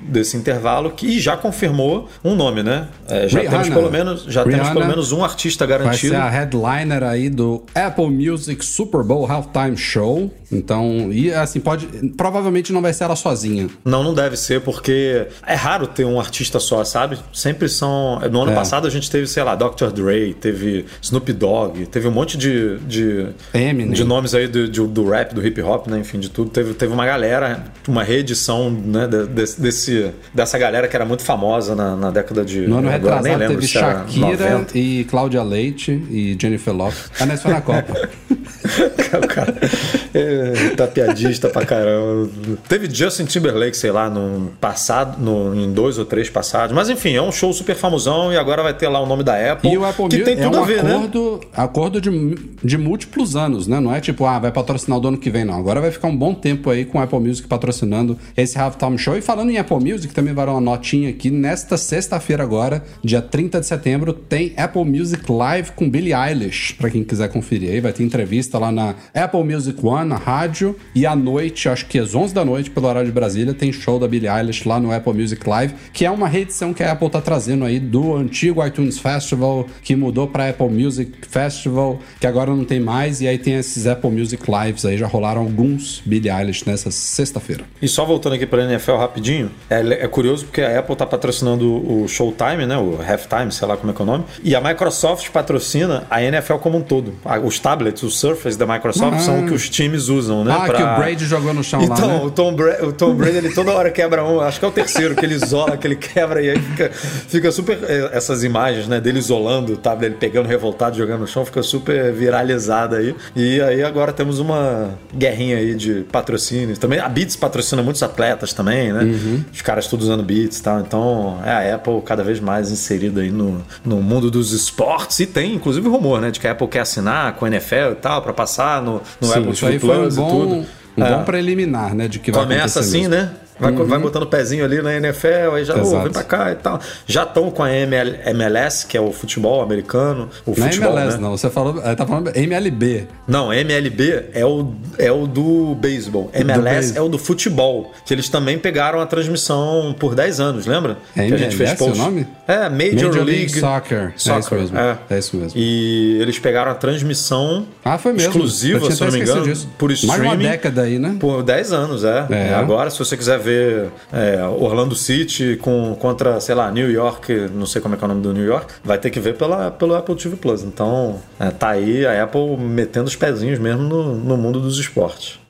desse intervalo que já confirmou um nome, né? É, já Rihanna. temos pelo menos já temos Rihanna pelo menos um artista Vai garantido. ser a headliner aí do Apple Music Super Bowl Halftime Show. Então, e assim, pode. Provavelmente não vai ser ela sozinha. Não, não deve ser, porque é raro ter um artista só, sabe? Sempre são. No ano É. passado a gente teve, sei lá, Dr. Dre, teve Snoop Dogg, teve um monte de. de Eminem. De nomes aí do, do, do rap, do hip hop, né? Enfim, de tudo. Teve, teve uma galera, uma reedição, né? desse, desse- dessa galera que era muito famosa na, na década de. No ano retrasado teve Shakira 90. e Cláudia Leite e Jennifer Lopez. Ah, nessa foi na Copa. o cara é, tá piadista pra caramba. Teve Justin Timberlake, sei lá, no passado, no, em dois ou três passados. Mas enfim, é um show super famosão e agora vai ter lá o nome da Apple. E o Apple que Music tem é tudo um a ver, né? acordo, acordo de, de múltiplos anos, né? Não é tipo, ah, vai patrocinar o do ano que vem, não. Agora vai ficar um bom tempo aí com o Apple Music patrocinando esse Halftime Show. E falando em Apple Music, também vai dar uma notinha aqui. Nesta sexta-feira agora, dia 30 de setembro, tem Apple Music Live com Billie Eilish, pra quem quiser conferir aí. Vai ter entrevista lá na Apple Music One, na rádio. E à noite, acho que às 11 da noite, pelo horário de Brasília, tem show da Billie Eilish lá no Apple Music Live, que é uma reedição que a Apple tá trazendo aí do antigo iTunes Festival, que mudou pra Apple Music Festival, que agora não tem mais, e aí tem esses Apple Music Lives aí, já rolaram alguns Billie Eilish nessa sexta-feira. E só voltando aqui pra NFL rapidinho, é, é curioso porque a Apple tá patrocinando o Showtime, né? O Halftime, sei lá como é que é o nome. E a Microsoft patrocina a NFL como um todo. Os tablets, os Surface da Microsoft Ah. são o que os times usam, né? Ah, que o Brady jogou no chão lá, então, né? o Tom, Bra o Tom Brady, ele toda hora quebra um. Acho que é o terceiro que ele isola, que ele quebra e aí fica, fica super. eh, Essas imagens, né? Dele isolando o tablet, ele pegando revoltado, jogando no chão, fica super viralizada aí. E aí agora temos uma guerrinha aí de patrocínios. Também a Beats patrocina muitos atletas também, né? Uhum. Os caras todos usando Beats e tal. Então é a Apple cada vez mais inserida aí no, no mundo dos esportes. E tem, inclusive, rumor, né? De que a Apple quer assinar com a NFL e tal, pra passar no, no Sim, Apple TV foi um Plus e bom, tudo. um É. bom preliminar, né, de que Começa assim, né? Vai, vai botando o pezinho ali na NFL, aí já, Exato. vem pra cá e tal. Já estão com a ML MLS, que é o futebol americano. O Não é futebol, MLS, né? não. Você falou, eh, tá falando MLB. Não, MLB é o, é o do beisebol. MLS beisebol. é o do futebol. Que eles também pegaram a transmissão por 10 anos, lembra? É que a gente MLS fez o nome? É, Major, Major League, League Soccer. É isso mesmo. É. É isso mesmo. E eles pegaram a transmissão Ah, foi mesmo. Exclusiva, se não me engano, disso. por Mais streaming. uma década aí, né? Por 10 anos, é. É. É, Agora, se você quiser ver é, Orlando City com, contra, sei lá, New York, não sei como é que é o nome do New York, vai ter que ver pela, pelo Apple TV Plus. Então, é, tá aí a Apple metendo os pezinhos mesmo no, no mundo dos esportes.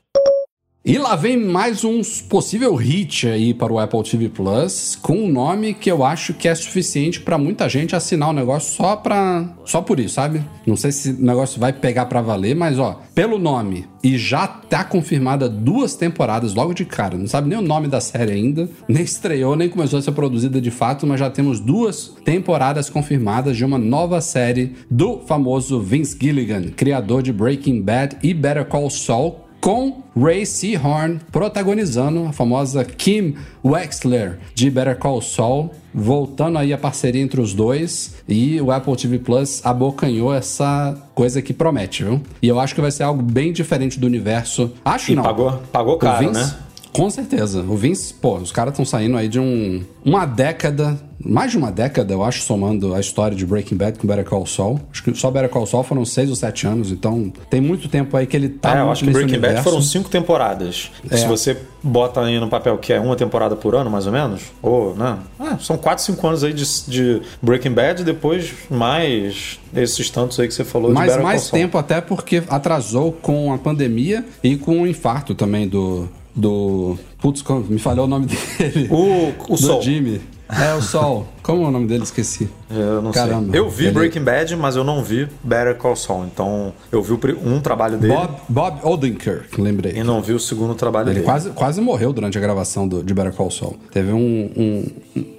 E lá vem mais um possível hit aí para o Apple TV Plus, com um nome que eu acho que é suficiente para muita gente assinar o negócio só para só por isso, sabe? Não sei se o negócio vai pegar para valer, mas ó, pelo nome e já tá confirmada duas temporadas logo de cara. Não sabe nem o nome da série ainda, nem estreou, nem começou a ser produzida de fato, mas já temos duas temporadas confirmadas de uma nova série do famoso Vince Gilligan, criador de Breaking Bad e Better Call Saul com Ray Seahorn protagonizando a famosa Kim Wexler de Better Call Saul, voltando aí a parceria entre os dois e o Apple TV Plus abocanhou essa coisa que promete, viu? E eu acho que vai ser algo bem diferente do universo. Acho E não. pagou- pagou caro, né? Com certeza. O Vince, pô, os caras estão saindo aí de um, uma década, mais de uma década, eu acho, somando a história de Breaking Bad com Better Call Saul. Acho que só Better Call Saul foram seis ou sete anos, então tem muito tempo aí que ele tá é, eu acho que Breaking Bad universo. foram cinco temporadas. É. Se você bota aí no papel que é uma temporada por ano, mais ou menos, ou, né? Ah, são quatro, cinco anos aí de, de Breaking Bad e depois mais esses tantos aí que você falou de Mas Better mais Call Saul. tempo até porque atrasou com a pandemia e com o infarto também do. Do putz, me falhou o nome dele. O, o do Sol. Jimmy. É, o Sol. Como é o nome dele? Esqueci. Eu não Caramba. sei. Eu vi Ele- Breaking Bad, mas eu não vi Better Call Saul. Então, eu vi um trabalho dele Bob, Bob Odenkirk, lembrei. e não vi o segundo trabalho Ele dele. quase, quase morreu durante a gravação do, de Better Call Saul. Teve um, um-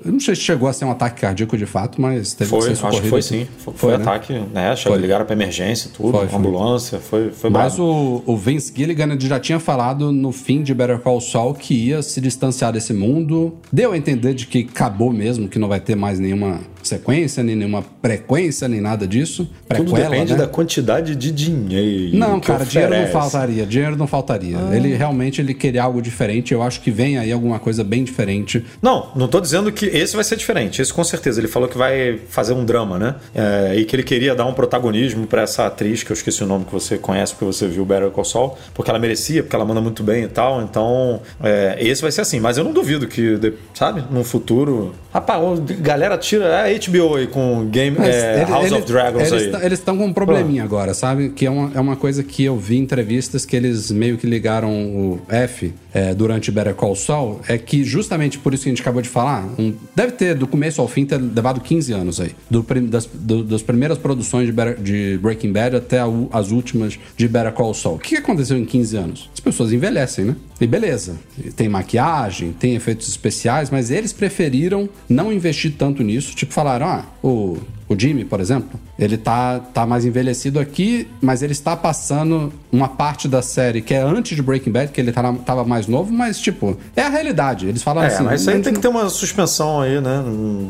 Eu não sei se chegou a ser um ataque cardíaco de fato, mas teve Foi, que ser acho que foi sim. Foi, foi né? ataque, né? Foi. ligaram pra emergência, tudo, Foi, ambulância, foi, foi Mas o, o Vince Gilligan ele já tinha falado no fim de Better Call Saul que ia se distanciar desse mundo. Deu a entender de que acabou mesmo, que não vai ter mais nenhuma sequência, nem nenhuma frequência, nem nada disso. Tudo depende né? da quantidade de dinheiro. Não, cara, dinheiro não oferece. faltaria. Dinheiro não faltaria. Ah. Ele realmente ele queria algo diferente. Eu acho que vem aí alguma coisa bem diferente. Não, não tô dizendo que esse vai ser diferente. Esse com certeza. Ele falou que vai fazer um drama, né? É, e que ele queria dar um protagonismo pra essa atriz, que eu esqueci o nome que você conhece porque você viu Better Call Saul, porque ela merecia, porque ela manda muito bem e tal. Então, é, esse vai ser assim. Mas eu não duvido que, sabe, no futuro. Rapaz, galera tira a HBO aí com Game é, ele- House of Dragons eles aí. ta- Eles estão com um probleminha agora, sabe? Que é uma, é uma coisa que eu vi em entrevistas que eles meio que ligaram o F é, durante Better Call Saul. É que justamente por isso que a gente acabou de falar, um- deve ter do começo ao fim ter levado 15 anos aí. Do, das, do- das primeiras produções de, Better- de Breaking Bad até a as últimas de Better Call Saul. O que aconteceu em 15 anos? As pessoas envelhecem, né? E beleza, tem maquiagem, tem efeitos especiais, mas eles preferiram não investir tanto nisso. Tipo, falaram, ah, o o Jimmy, por exemplo, ele tá, tá mais envelhecido aqui, mas ele está passando uma parte da série que é antes de Breaking Bad, que ele tá tava mais novo, mas, tipo, é a realidade. Eles falam É, assim. mas isso aí "Não- tem que ter uma suspensão aí, né?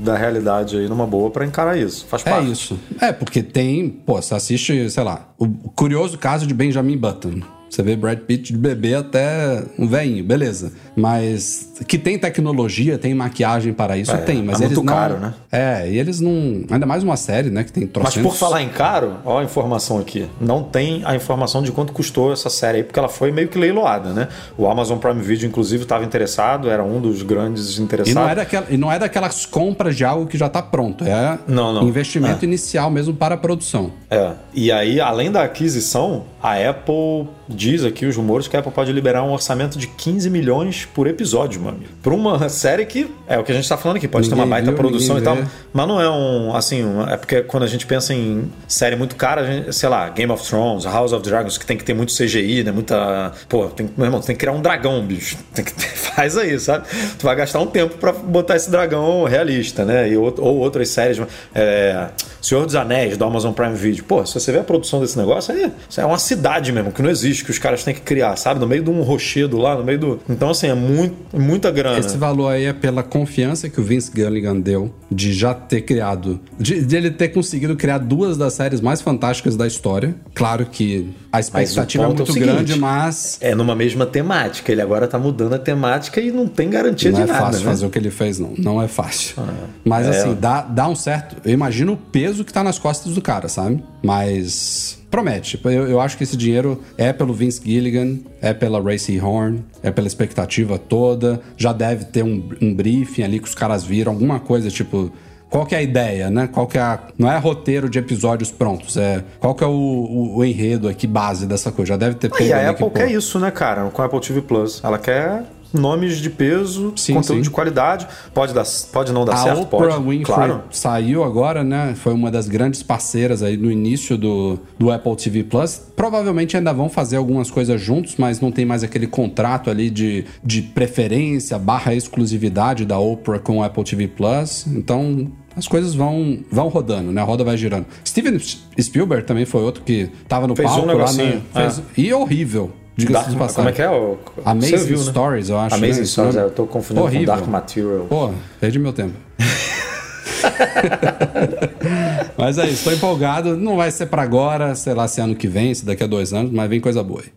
Da realidade aí, numa boa, pra encarar isso. Faz É parte. isso. É, porque tem. Pô, você assiste, sei lá, o curioso caso de Benjamin Button. Você vê Brad Pitt de bebê até um velhinho, beleza. Mas que tem tecnologia, tem maquiagem para isso, É, tem. Mas é eles muito não. caro, né? É, e eles não. Ainda mais uma série, né? Que tem Mas trocentos... por falar em caro, ó a informação aqui. Não tem a informação de quanto custou essa série aí, porque ela foi meio que leiloada, né? O Amazon Prime Video, inclusive, estava interessado, era um dos grandes E interessados. não, é daquela, e não é daquelas compras de algo que já tá pronto. É Não, não. investimento inicial mesmo para a produção. É. E aí, além da aquisição, a Apple diz aqui os rumores que a Apple pode liberar um orçamento de 15 milhões por episódio, meu amigo. Por uma série que é o que a gente tá falando aqui, pode ter Ninguém uma baita viu, produção e tal, vê. mas não é um, assim, um- é porque quando a gente pensa em série muito cara, gente- sei lá, Game of Thrones, House of Dragons, que tem que ter muito CGI, né, muita, pô, tem, meu irmão, tem que criar um dragão, bicho. Tem que ter- faz aí, sabe? Tu vai gastar um tempo pra botar esse dragão realista, né? E out- ou outras séries, é, Senhor dos Anéis, do Amazon Prime Video. Pô, se você vê a produção desse negócio, aí isso é uma cidade mesmo, que não existe, que os caras têm que criar, sabe? No meio de um rochedo lá, no meio do. Então, assim, é muito, muita grana. Esse valor aí é pela confiança que o Vince Gilligan deu de já ter criado, de, de ele ter conseguido criar duas das séries mais fantásticas da história. Claro que a expectativa é é muito seguinte, grande, mas É numa mesma temática. Ele agora tá mudando a temática e não tem garantia não de é nada. fácil né? fazer o que ele fez, não. Não é fácil. Mas É. assim, dá, dá um certo. Eu imagino o peso que tá nas costas do cara, sabe? Mas. Promete. Eu, eu acho que esse dinheiro é pelo Vince Gilligan, é pela Racy Horn, é pela expectativa toda. Já deve ter um, um briefing ali que os caras viram, alguma coisa tipo. Qual que é a ideia, né? Qual que é a... Não é roteiro de episódios prontos, é... Qual que é o, o- o enredo aqui, base dessa coisa? Já deve ter E a Apple que, quer pô, isso, né, cara? Com a Apple TV Plus. Ela quer nomes de peso, Sim, conteúdo sim. de qualidade. Pode, dar, pode não dar A certo, Oprah pode. Winfrey Claro. saiu agora, né? Foi uma das grandes parceiras aí no início do, do Apple TV Plus. Provavelmente ainda vão fazer algumas coisas juntos, mas não tem mais aquele contrato ali de, de preferência barra exclusividade da Oprah com o Apple TV Plus. Então as coisas vão, vão rodando, né? A roda vai girando. Steven Spielberg também foi outro que tava no Fez um palco lá, negocinho, né? Fez- é. E horrível. Diga-se de passagem. como é que é? O, Amazing viu, né? Stories, eu acho. Amazing né? Stories, é, eu tô confundindo Horrível. com Dark Material. Pô, perdi meu tempo. mas é isso, tô empolgado. Não vai ser pra agora, sei lá se é ano que vem, se daqui a dois anos, mas vem coisa boa aí.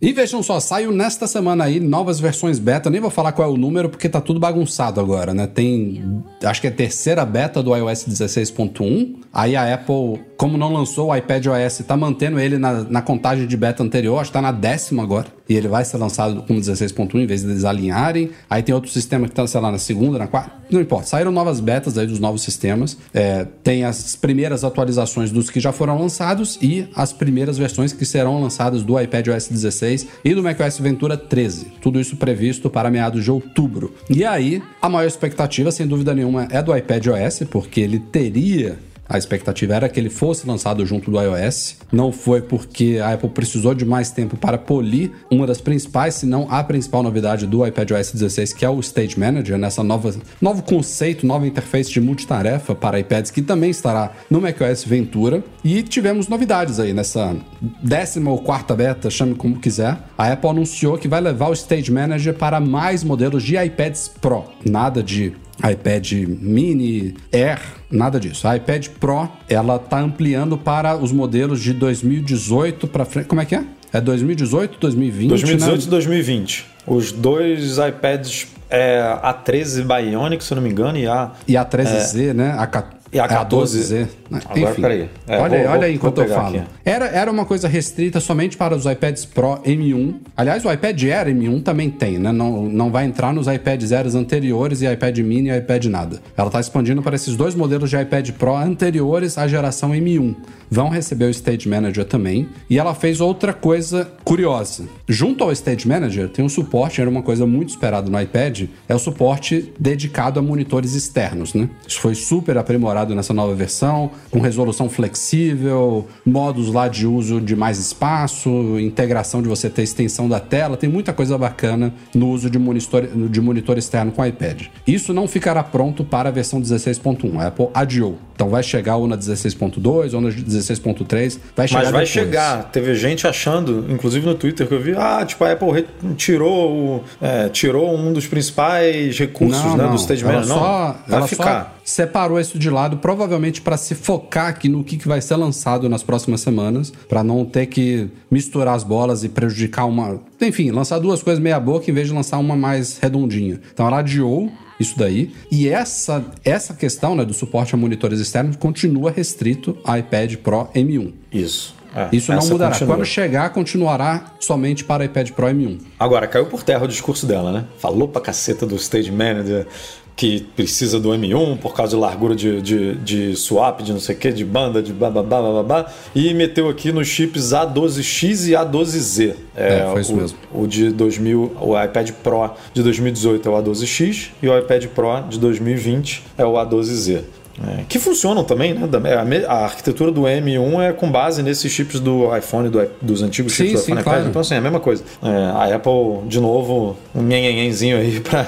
E vejam só, saiu nesta semana aí novas versões beta. Nem vou falar qual é o número porque tá tudo bagunçado agora, né? Tem, acho que é a terceira beta do iOS 16.1. Aí a Apple, como não lançou o iPad OS, tá mantendo ele na, na contagem de beta anterior, acho que tá na décima agora. E ele vai ser lançado com 16.1 em vez de eles alinharem. Aí tem outro sistema que está, sei lá, na segunda, na quarta. Não importa. Saíram novas betas aí dos novos sistemas. É, tem as primeiras atualizações dos que já foram lançados e as primeiras versões que serão lançadas do iPad OS 16 e do macOS Ventura 13. Tudo isso previsto para meados de outubro. E aí, a maior expectativa, sem dúvida nenhuma, é do iPad OS, porque ele teria a expectativa era que ele fosse lançado junto do iOS. Não foi porque a Apple precisou de mais tempo para polir uma das principais, se não a principal novidade do iPadOS 16, que é o Stage Manager, nessa nova novo conceito, nova interface de multitarefa para iPads que também estará no macOS Ventura. E tivemos novidades aí nessa décima ou quarta beta, chame como quiser. A Apple anunciou que vai levar o Stage Manager para mais modelos de iPads Pro. Nada de iPad mini, Air, nada disso. A iPad Pro, ela tá ampliando para os modelos de 2018 para frente. Como é que é? É 2018, 2020, 2018 né? e 2020. Os dois iPads é, A13 Bionic, se eu não me engano, e a E a 13Z, né? A, E a é 14Z. né? Agora, Enfim. peraí. É, olha, vou- aí, olha aí enquanto eu falo. aqui. Era, era uma coisa restrita somente para os iPads Pro M1. Aliás, o iPad Air M1 também tem, né? Não, não vai entrar nos iPads Airs anteriores e iPad Mini e iPad nada. Ela está expandindo para esses dois modelos de iPad Pro anteriores à geração M1. Vão receber o Stage Manager também. E ela fez outra coisa curiosa. Junto ao Stage Manager, tem um suporte, era uma coisa muito esperada no iPad, é o suporte dedicado a monitores externos, né? Isso foi super aprimorado nessa nova versão, com resolução flexível, modos lá de uso de mais espaço, integração de você ter extensão da tela, tem muita coisa bacana no uso de monitor, de monitor externo com iPad. Isso não ficará pronto para a versão 16.1, a Apple adiou. Então vai chegar ou na 16.2 ou na 16.3, vai chegar Mas vai depois. chegar. Teve gente achando, inclusive no Twitter, que eu vi, ah, tipo, a Apple tirou, é, tirou um dos principais recursos né, do Stage Manager. Não, só, vai ficar. só separou isso de lado, provavelmente para se focar aqui no que, que vai ser lançado nas próximas semanas, para não ter que misturar as bolas e prejudicar uma. Enfim, lançar duas coisas meia boca em vez de lançar uma mais redondinha. Então ela adiou isso daí. E essa, essa questão né, do suporte a monitores externos continua restrito ao iPad Pro M1. Isso. é, Isso não mudará. continua. Quando chegar, continuará somente para iPad Pro M1. Agora, caiu por terra o discurso dela, né? Falou pra caceta do Stage Manager que precisa do M1 por causa de largura de, de, de swap, de não sei o que, de banda, de bababá, bababá, e meteu aqui nos chips A12X e A12Z. É, foi isso o, mesmo. O de 2000, o iPad Pro de 2018 é o A12X e o iPad Pro de 2020 é o A12Z. É, que funcionam também, né? A, arquitetura do M1 é com base nesses chips do iPhone, do dos antigos chips Sim, do sim, iPhone claro. iPad. Então, assim, é a mesma coisa. É, a Apple, de novo, um nhenhenhenzinho aí pra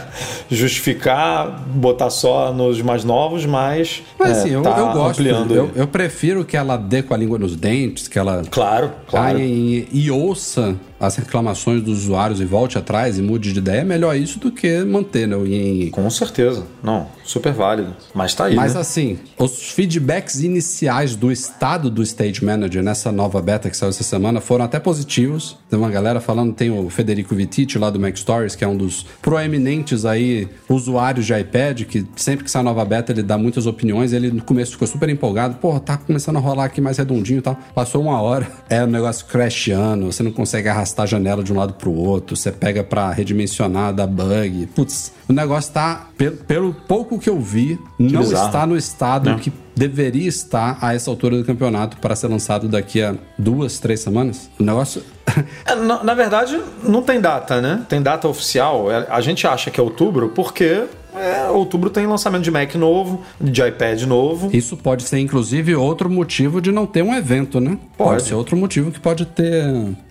justificar, botar só nos mais novos, mas. Mas é, assim, eu, tá eu gosto. ampliando Eu, eu prefiro que ela dê com a língua nos dentes, que ela Claro, claro. caia e, e ouça as reclamações dos usuários e volte atrás e mude de ideia. É melhor isso do que manter né, o yin Com certeza. Não, super válido. Mas tá aí. Mas né? assim, os feedbacks iniciais do estado do Stage Manager nessa nova beta que saiu essa semana foram até positivos. Tem uma galera falando, tem o Federico Vittiti lá do Mac Stories, que é um dos proeminentes aí usuários de iPad, que sempre que sai nova beta ele dá muitas opiniões. Ele no começo ficou super empolgado, pô, tá começando a rolar aqui mais redondinho e tal. Passou uma hora, é um negócio crashando, você não consegue arrastar a janela de um lado pro outro, você pega pra redimensionar, dá bug. Putz, o negócio tá, pelo, pelo pouco que eu vi, não bizarro. está no estado Não. que deveria estar a essa altura do campeonato para ser lançado daqui a duas, três semanas. O negócio. É, na, na verdade, não tem data, né? Tem data oficial. É, A gente acha que é outubro porque é, outubro tem lançamento de Mac novo, de iPad novo. Isso pode ser, inclusive, outro motivo de não ter um evento, né? Pode. ser outro motivo que pode ter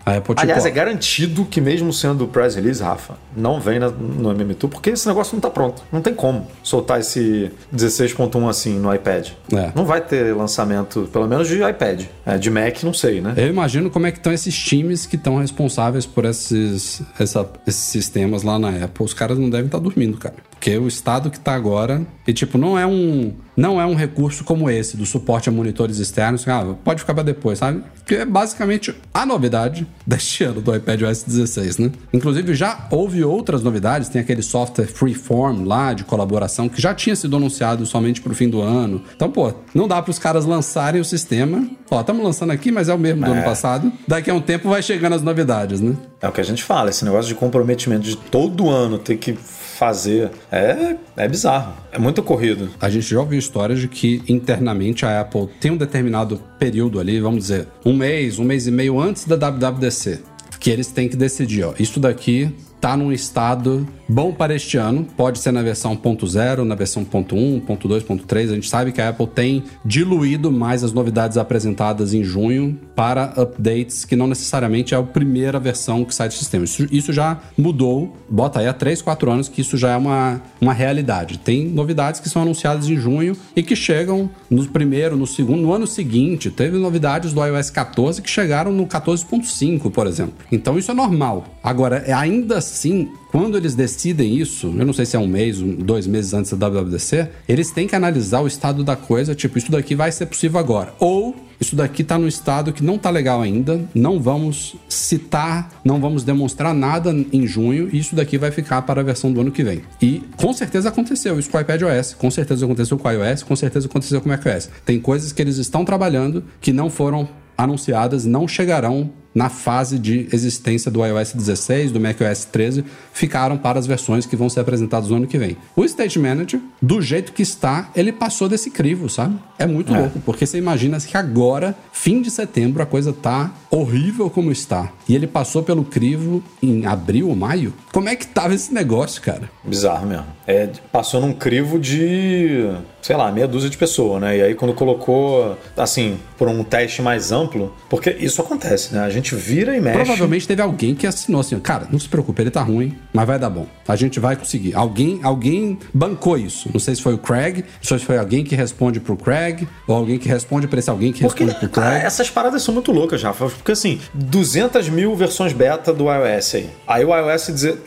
a Apple tipo, Aliás, ó, é garantido que mesmo sendo press release, Rafa, não vem na- no MM2 porque esse negócio não tá pronto. Não tem como soltar esse 16.1 assim no iPad. É. Não vai ter lançamento, pelo menos de iPad. É, de Mac, não sei, né? Eu imagino como é que estão esses times que estão responsáveis por esses, essa- esses sistemas lá na Apple. Os caras não devem estar dormindo, cara. Porque o estado que tá agora. E, tipo, não é um. Não é um recurso como esse, do suporte a monitores externos, ah, pode ficar para depois, sabe? Que é basicamente a novidade deste ano do iPadOS 16, né? Inclusive já houve outras novidades, tem aquele software Freeform lá de colaboração que já tinha sido anunciado somente pro fim do ano. Então, pô, não dá para os caras lançarem o sistema. Ó, estamos lançando aqui, mas é o mesmo do É. ano passado. Daqui a um tempo vai chegando as novidades, né? É o que a gente fala, esse negócio de comprometimento de todo ano ter que fazer é, é bizarro. É muito corrido. A gente já ouviu histórias de que internamente a Apple tem um determinado período ali, vamos dizer, um mês, um mês e meio antes da WWDC, que eles têm que decidir, ó, isso daqui tá num estado bom para este ano, pode ser na versão 1.0, na versão 1.1, 1.2, 1.3, a gente sabe que a Apple tem diluído mais as novidades apresentadas em junho para updates que não necessariamente é a primeira versão que sai do sistema. Isso, isso já mudou, bota aí há 3, 4 anos que isso já é uma, uma realidade. Tem novidades que são anunciadas em junho e que chegam no primeiro, no segundo, no ano seguinte. Teve novidades do iOS 14 que chegaram no 14.5, por exemplo. Então isso é normal. Agora, é ainda assim, quando eles decidem isso, eu não sei se é um mês, um- dois meses antes da WWDC, eles têm que analisar o estado da coisa, tipo, isso daqui vai ser possível agora. Ou isso daqui tá no estado que não tá legal ainda, não vamos citar, não vamos demonstrar nada em junho, e isso daqui vai ficar para a versão do ano que vem. E com certeza aconteceu isso com o iPadOS, com certeza aconteceu com o iOS, com certeza aconteceu com o macOS. Tem coisas que eles estão trabalhando que não foram anunciadas, não chegarão na fase de existência do iOS 16, do macOS 13, ficaram para as versões que vão ser apresentadas no ano que vem. O State Manager, do jeito que está, ele passou desse crivo, sabe? É muito louco, porque você imagina que agora, fim de setembro, a coisa tá horrível como está. E ele passou pelo crivo em abril ou maio. Como é que tava esse negócio, cara? Bizarro mesmo. É, passou num crivo de, sei lá, meia dúzia de pessoas, né? E aí quando colocou, assim, por um teste mais amplo, porque isso acontece, né? A gente vira e mexe. Provavelmente teve alguém que assinou assim, cara, não se preocupe, ele tá ruim, mas vai dar bom. A gente vai conseguir. Alguém, alguém bancou isso. Não sei se foi o Craig, não sei se foi alguém que responde pro Craig, ou alguém que responde pra esse alguém que Porque responde pro ah, Craig. essas paradas são muito loucas, Rafa. Porque assim, 200 mil versões beta do iOS aí. Aí o iOS dizer.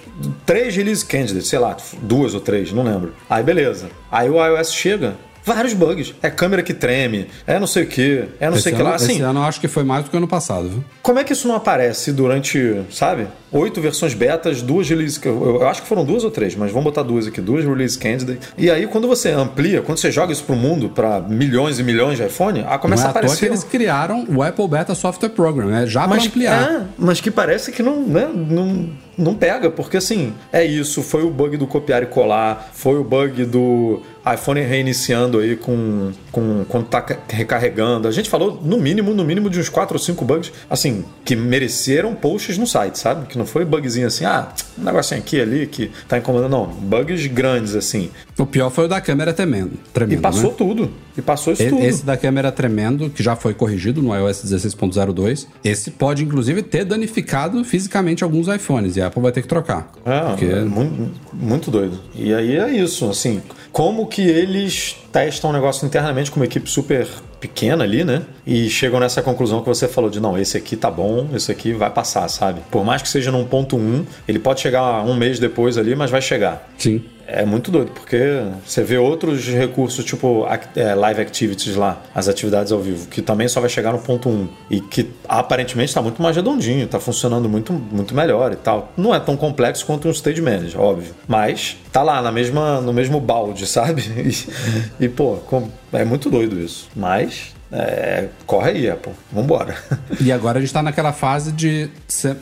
Três release candidates, sei lá, duas ou três, não lembro. Aí beleza. Aí o iOS chega. Vários bugs. É câmera que treme, é não sei o que, é não esse sei o que lá. Assim, esse ano eu acho que foi mais do que ano passado, viu? como é que isso não aparece durante, sabe? Oito versões betas, duas release. Eu, eu acho que foram duas ou três, mas vamos botar duas aqui, duas release candidate. E aí, quando você amplia, quando você joga isso pro mundo, para milhões e milhões de iPhone, ah, começa é a à toa que aparecer. eles criaram o Apple Beta Software Program, né? Já pra mas, ampliar. é, mas que parece que não, né, não, não pega, porque assim, é isso, foi o bug do copiar e colar, foi o bug do iPhone reiniciando aí com, com quando tá ca- recarregando. A gente falou no mínimo, no mínimo de uns 4 ou 5 bugs, assim, que mereceram posts no site, sabe? Que não foi bugzinho assim, ah, um negocinho aqui ali que tá incomodando, não, bugs grandes assim. O pior foi o da câmera tremendo. tremendo E passou né? tudo. E passou isso E- tudo. Esse da câmera tremendo, que já foi corrigido no iOS 16.02, esse pode inclusive ter danificado fisicamente alguns iPhones e a Apple vai ter que trocar. É, Porque muito, muito doido. E aí é isso, assim, como que eles testam um negócio internamente com uma equipe super pequena ali, né? E chegam nessa conclusão que você falou de não, esse aqui tá bom, esse aqui vai passar, sabe? Por mais que seja num ponto 1, ele pode chegar um mês depois ali, mas vai chegar. Sim. É muito doido, porque você vê outros recursos, tipo é, live activities lá, as atividades ao vivo, que também só vai chegar no ponto 1. E que aparentemente está muito mais redondinho, está funcionando muito, muito melhor e tal. Não é tão complexo quanto um stage manager, óbvio. Mas tá lá na mesma, no mesmo balde, sabe? E, e, pô, é muito doido isso. Mas. É, corre aí, Apple. Vambora. E agora a gente tá naquela fase de.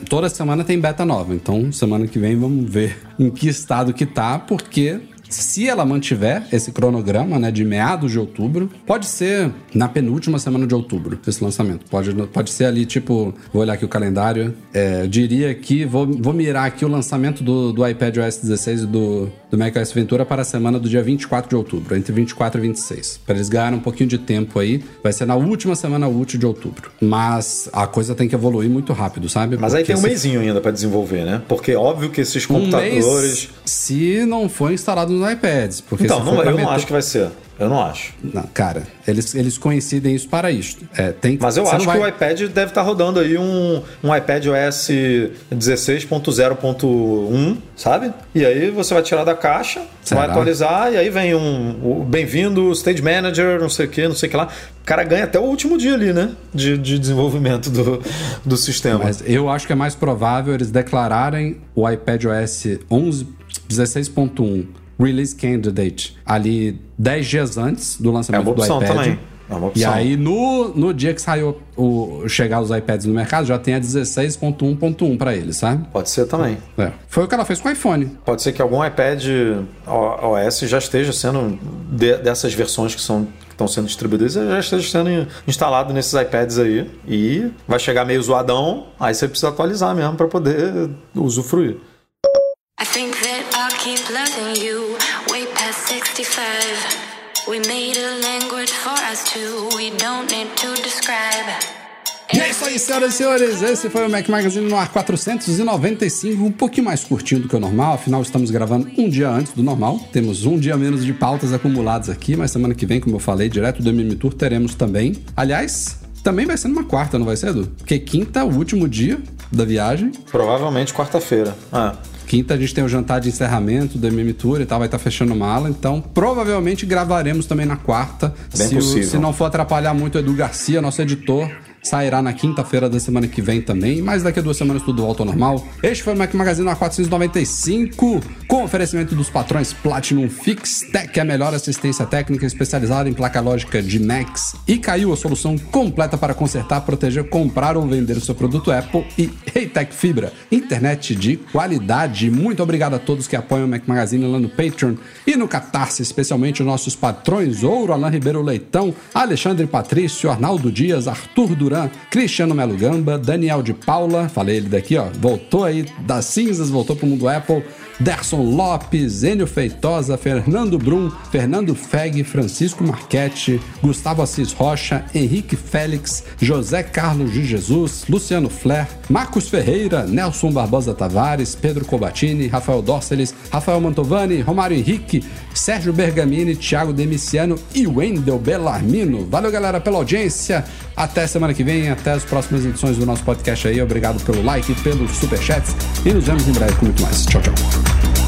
Toda semana tem beta nova. Então, semana que vem vamos ver em que estado que tá, porque. Se ela mantiver esse cronograma, né, de meados de outubro, pode ser na penúltima semana de outubro esse lançamento. Pode, pode ser ali, tipo, vou olhar aqui o calendário. É, diria que vou, vou mirar aqui o lançamento do, do iPad OS 16 e do, do macOS Ventura para a semana do dia 24 de outubro, entre 24 e 26. Para eles ganharem um pouquinho de tempo aí, vai ser na última semana útil de outubro. Mas a coisa tem que evoluir muito rápido, sabe? Mas aí Porque tem um se mêsinho ainda para desenvolver, né? Porque óbvio que esses um computadores. mês, se não for instalado nos iPads. Porque Então, não- eu não meter- acho que vai ser. Eu não acho. Não, cara, eles, eles coincidem isso para isso. É, tem, Mas eu acho não que vai- o iPad deve estar rodando aí um, um iPad OS 16.0.1, sabe? E aí você vai tirar da caixa, Será? vai atualizar, e aí vem um, o bem-vindo, Stage Manager, não sei o que, não sei o que lá. O cara ganha até o último dia ali, né? De, de desenvolvimento do, do sistema. Mas eu acho que é mais provável eles declararem o iPad OS 11 16.1 Release Candidate ali 10 dias antes do lançamento É uma opção do iPad. também. É uma E aí, no, no dia que saiu o, chegar os iPads no mercado, já tem a 16.1.1 para eles, sabe? Pode ser também. É. Foi o que ela fez com o iPhone. Pode ser que algum iPad OS já esteja sendo de- dessas versões que são que estão sendo distribuídas já esteja sendo instalado nesses iPads aí e vai chegar meio zoadão, aí você precisa atualizar mesmo para poder usufruir. I think that I'll keep loving you We made a language for us two. We don't need to describe. E é isso aí, senhoras e senhores. Esse foi o Mac Magazine no ar 495, um pouquinho mais curtinho do que o normal. Afinal, estamos gravando um dia antes do normal. Temos um dia menos de pautas acumuladas aqui, mas semana que vem, como eu falei, direto do MM Tour teremos também. Aliás, também vai ser numa quarta, não vai ser, Edu? Porque quinta é o último dia da viagem. Provavelmente quarta-feira. Ah. Quinta a gente tem o jantar de encerramento do MM Tour e tal, vai estar fechando mala. Então, provavelmente gravaremos também na quarta. Bem se, o- possível. se não for atrapalhar muito o Edu Garcia, nosso editor, sairá na quinta-feira da semana que vem também. Mas daqui a duas semanas tudo volta ao normal. Este foi o Mac Magazine a 495, com oferecimento dos patrões Platinum Fix Tech, a melhor assistência técnica especializada em placa lógica de Macs. E caiu a solução completa para consertar, proteger, comprar ou vender o seu produto Apple. E Reitec Fibra, internet de qualidade. Muito obrigado a todos que apoiam o Mac Magazine lá no Patreon e no Catarse, especialmente os nossos patrões Ouro, Alain Ribeiro Leitão, Alexandre Patrício, Arnaldo Dias, Arthur Duran, Cristiano Melo Gamba, Daniel de Paula, falei ele daqui, ó, voltou aí das cinzas, voltou pro mundo Apple, Derson Lopes, Enio Feitosa, Fernando Brum, Fernando Feg, Francisco Marchetti, Gustavo Assis Rocha, Henrique Félix, José Carlos de Jesus, Luciano Flair, Marcos Ferreira, Nelson Barbosa Tavares, Pedro Cobatini, Rafael Dorceles, Rafael Mantovani, Romário Henrique, Sérgio Bergamini, Thiago Demiciano e Wendel Bellarmino. Valeu, galera, pela audiência. Até semana que vem, até as próximas edições do nosso podcast aí. Obrigado pelo like, pelos superchats e nos vemos em breve com muito mais. Tchau, tchau. Thank you.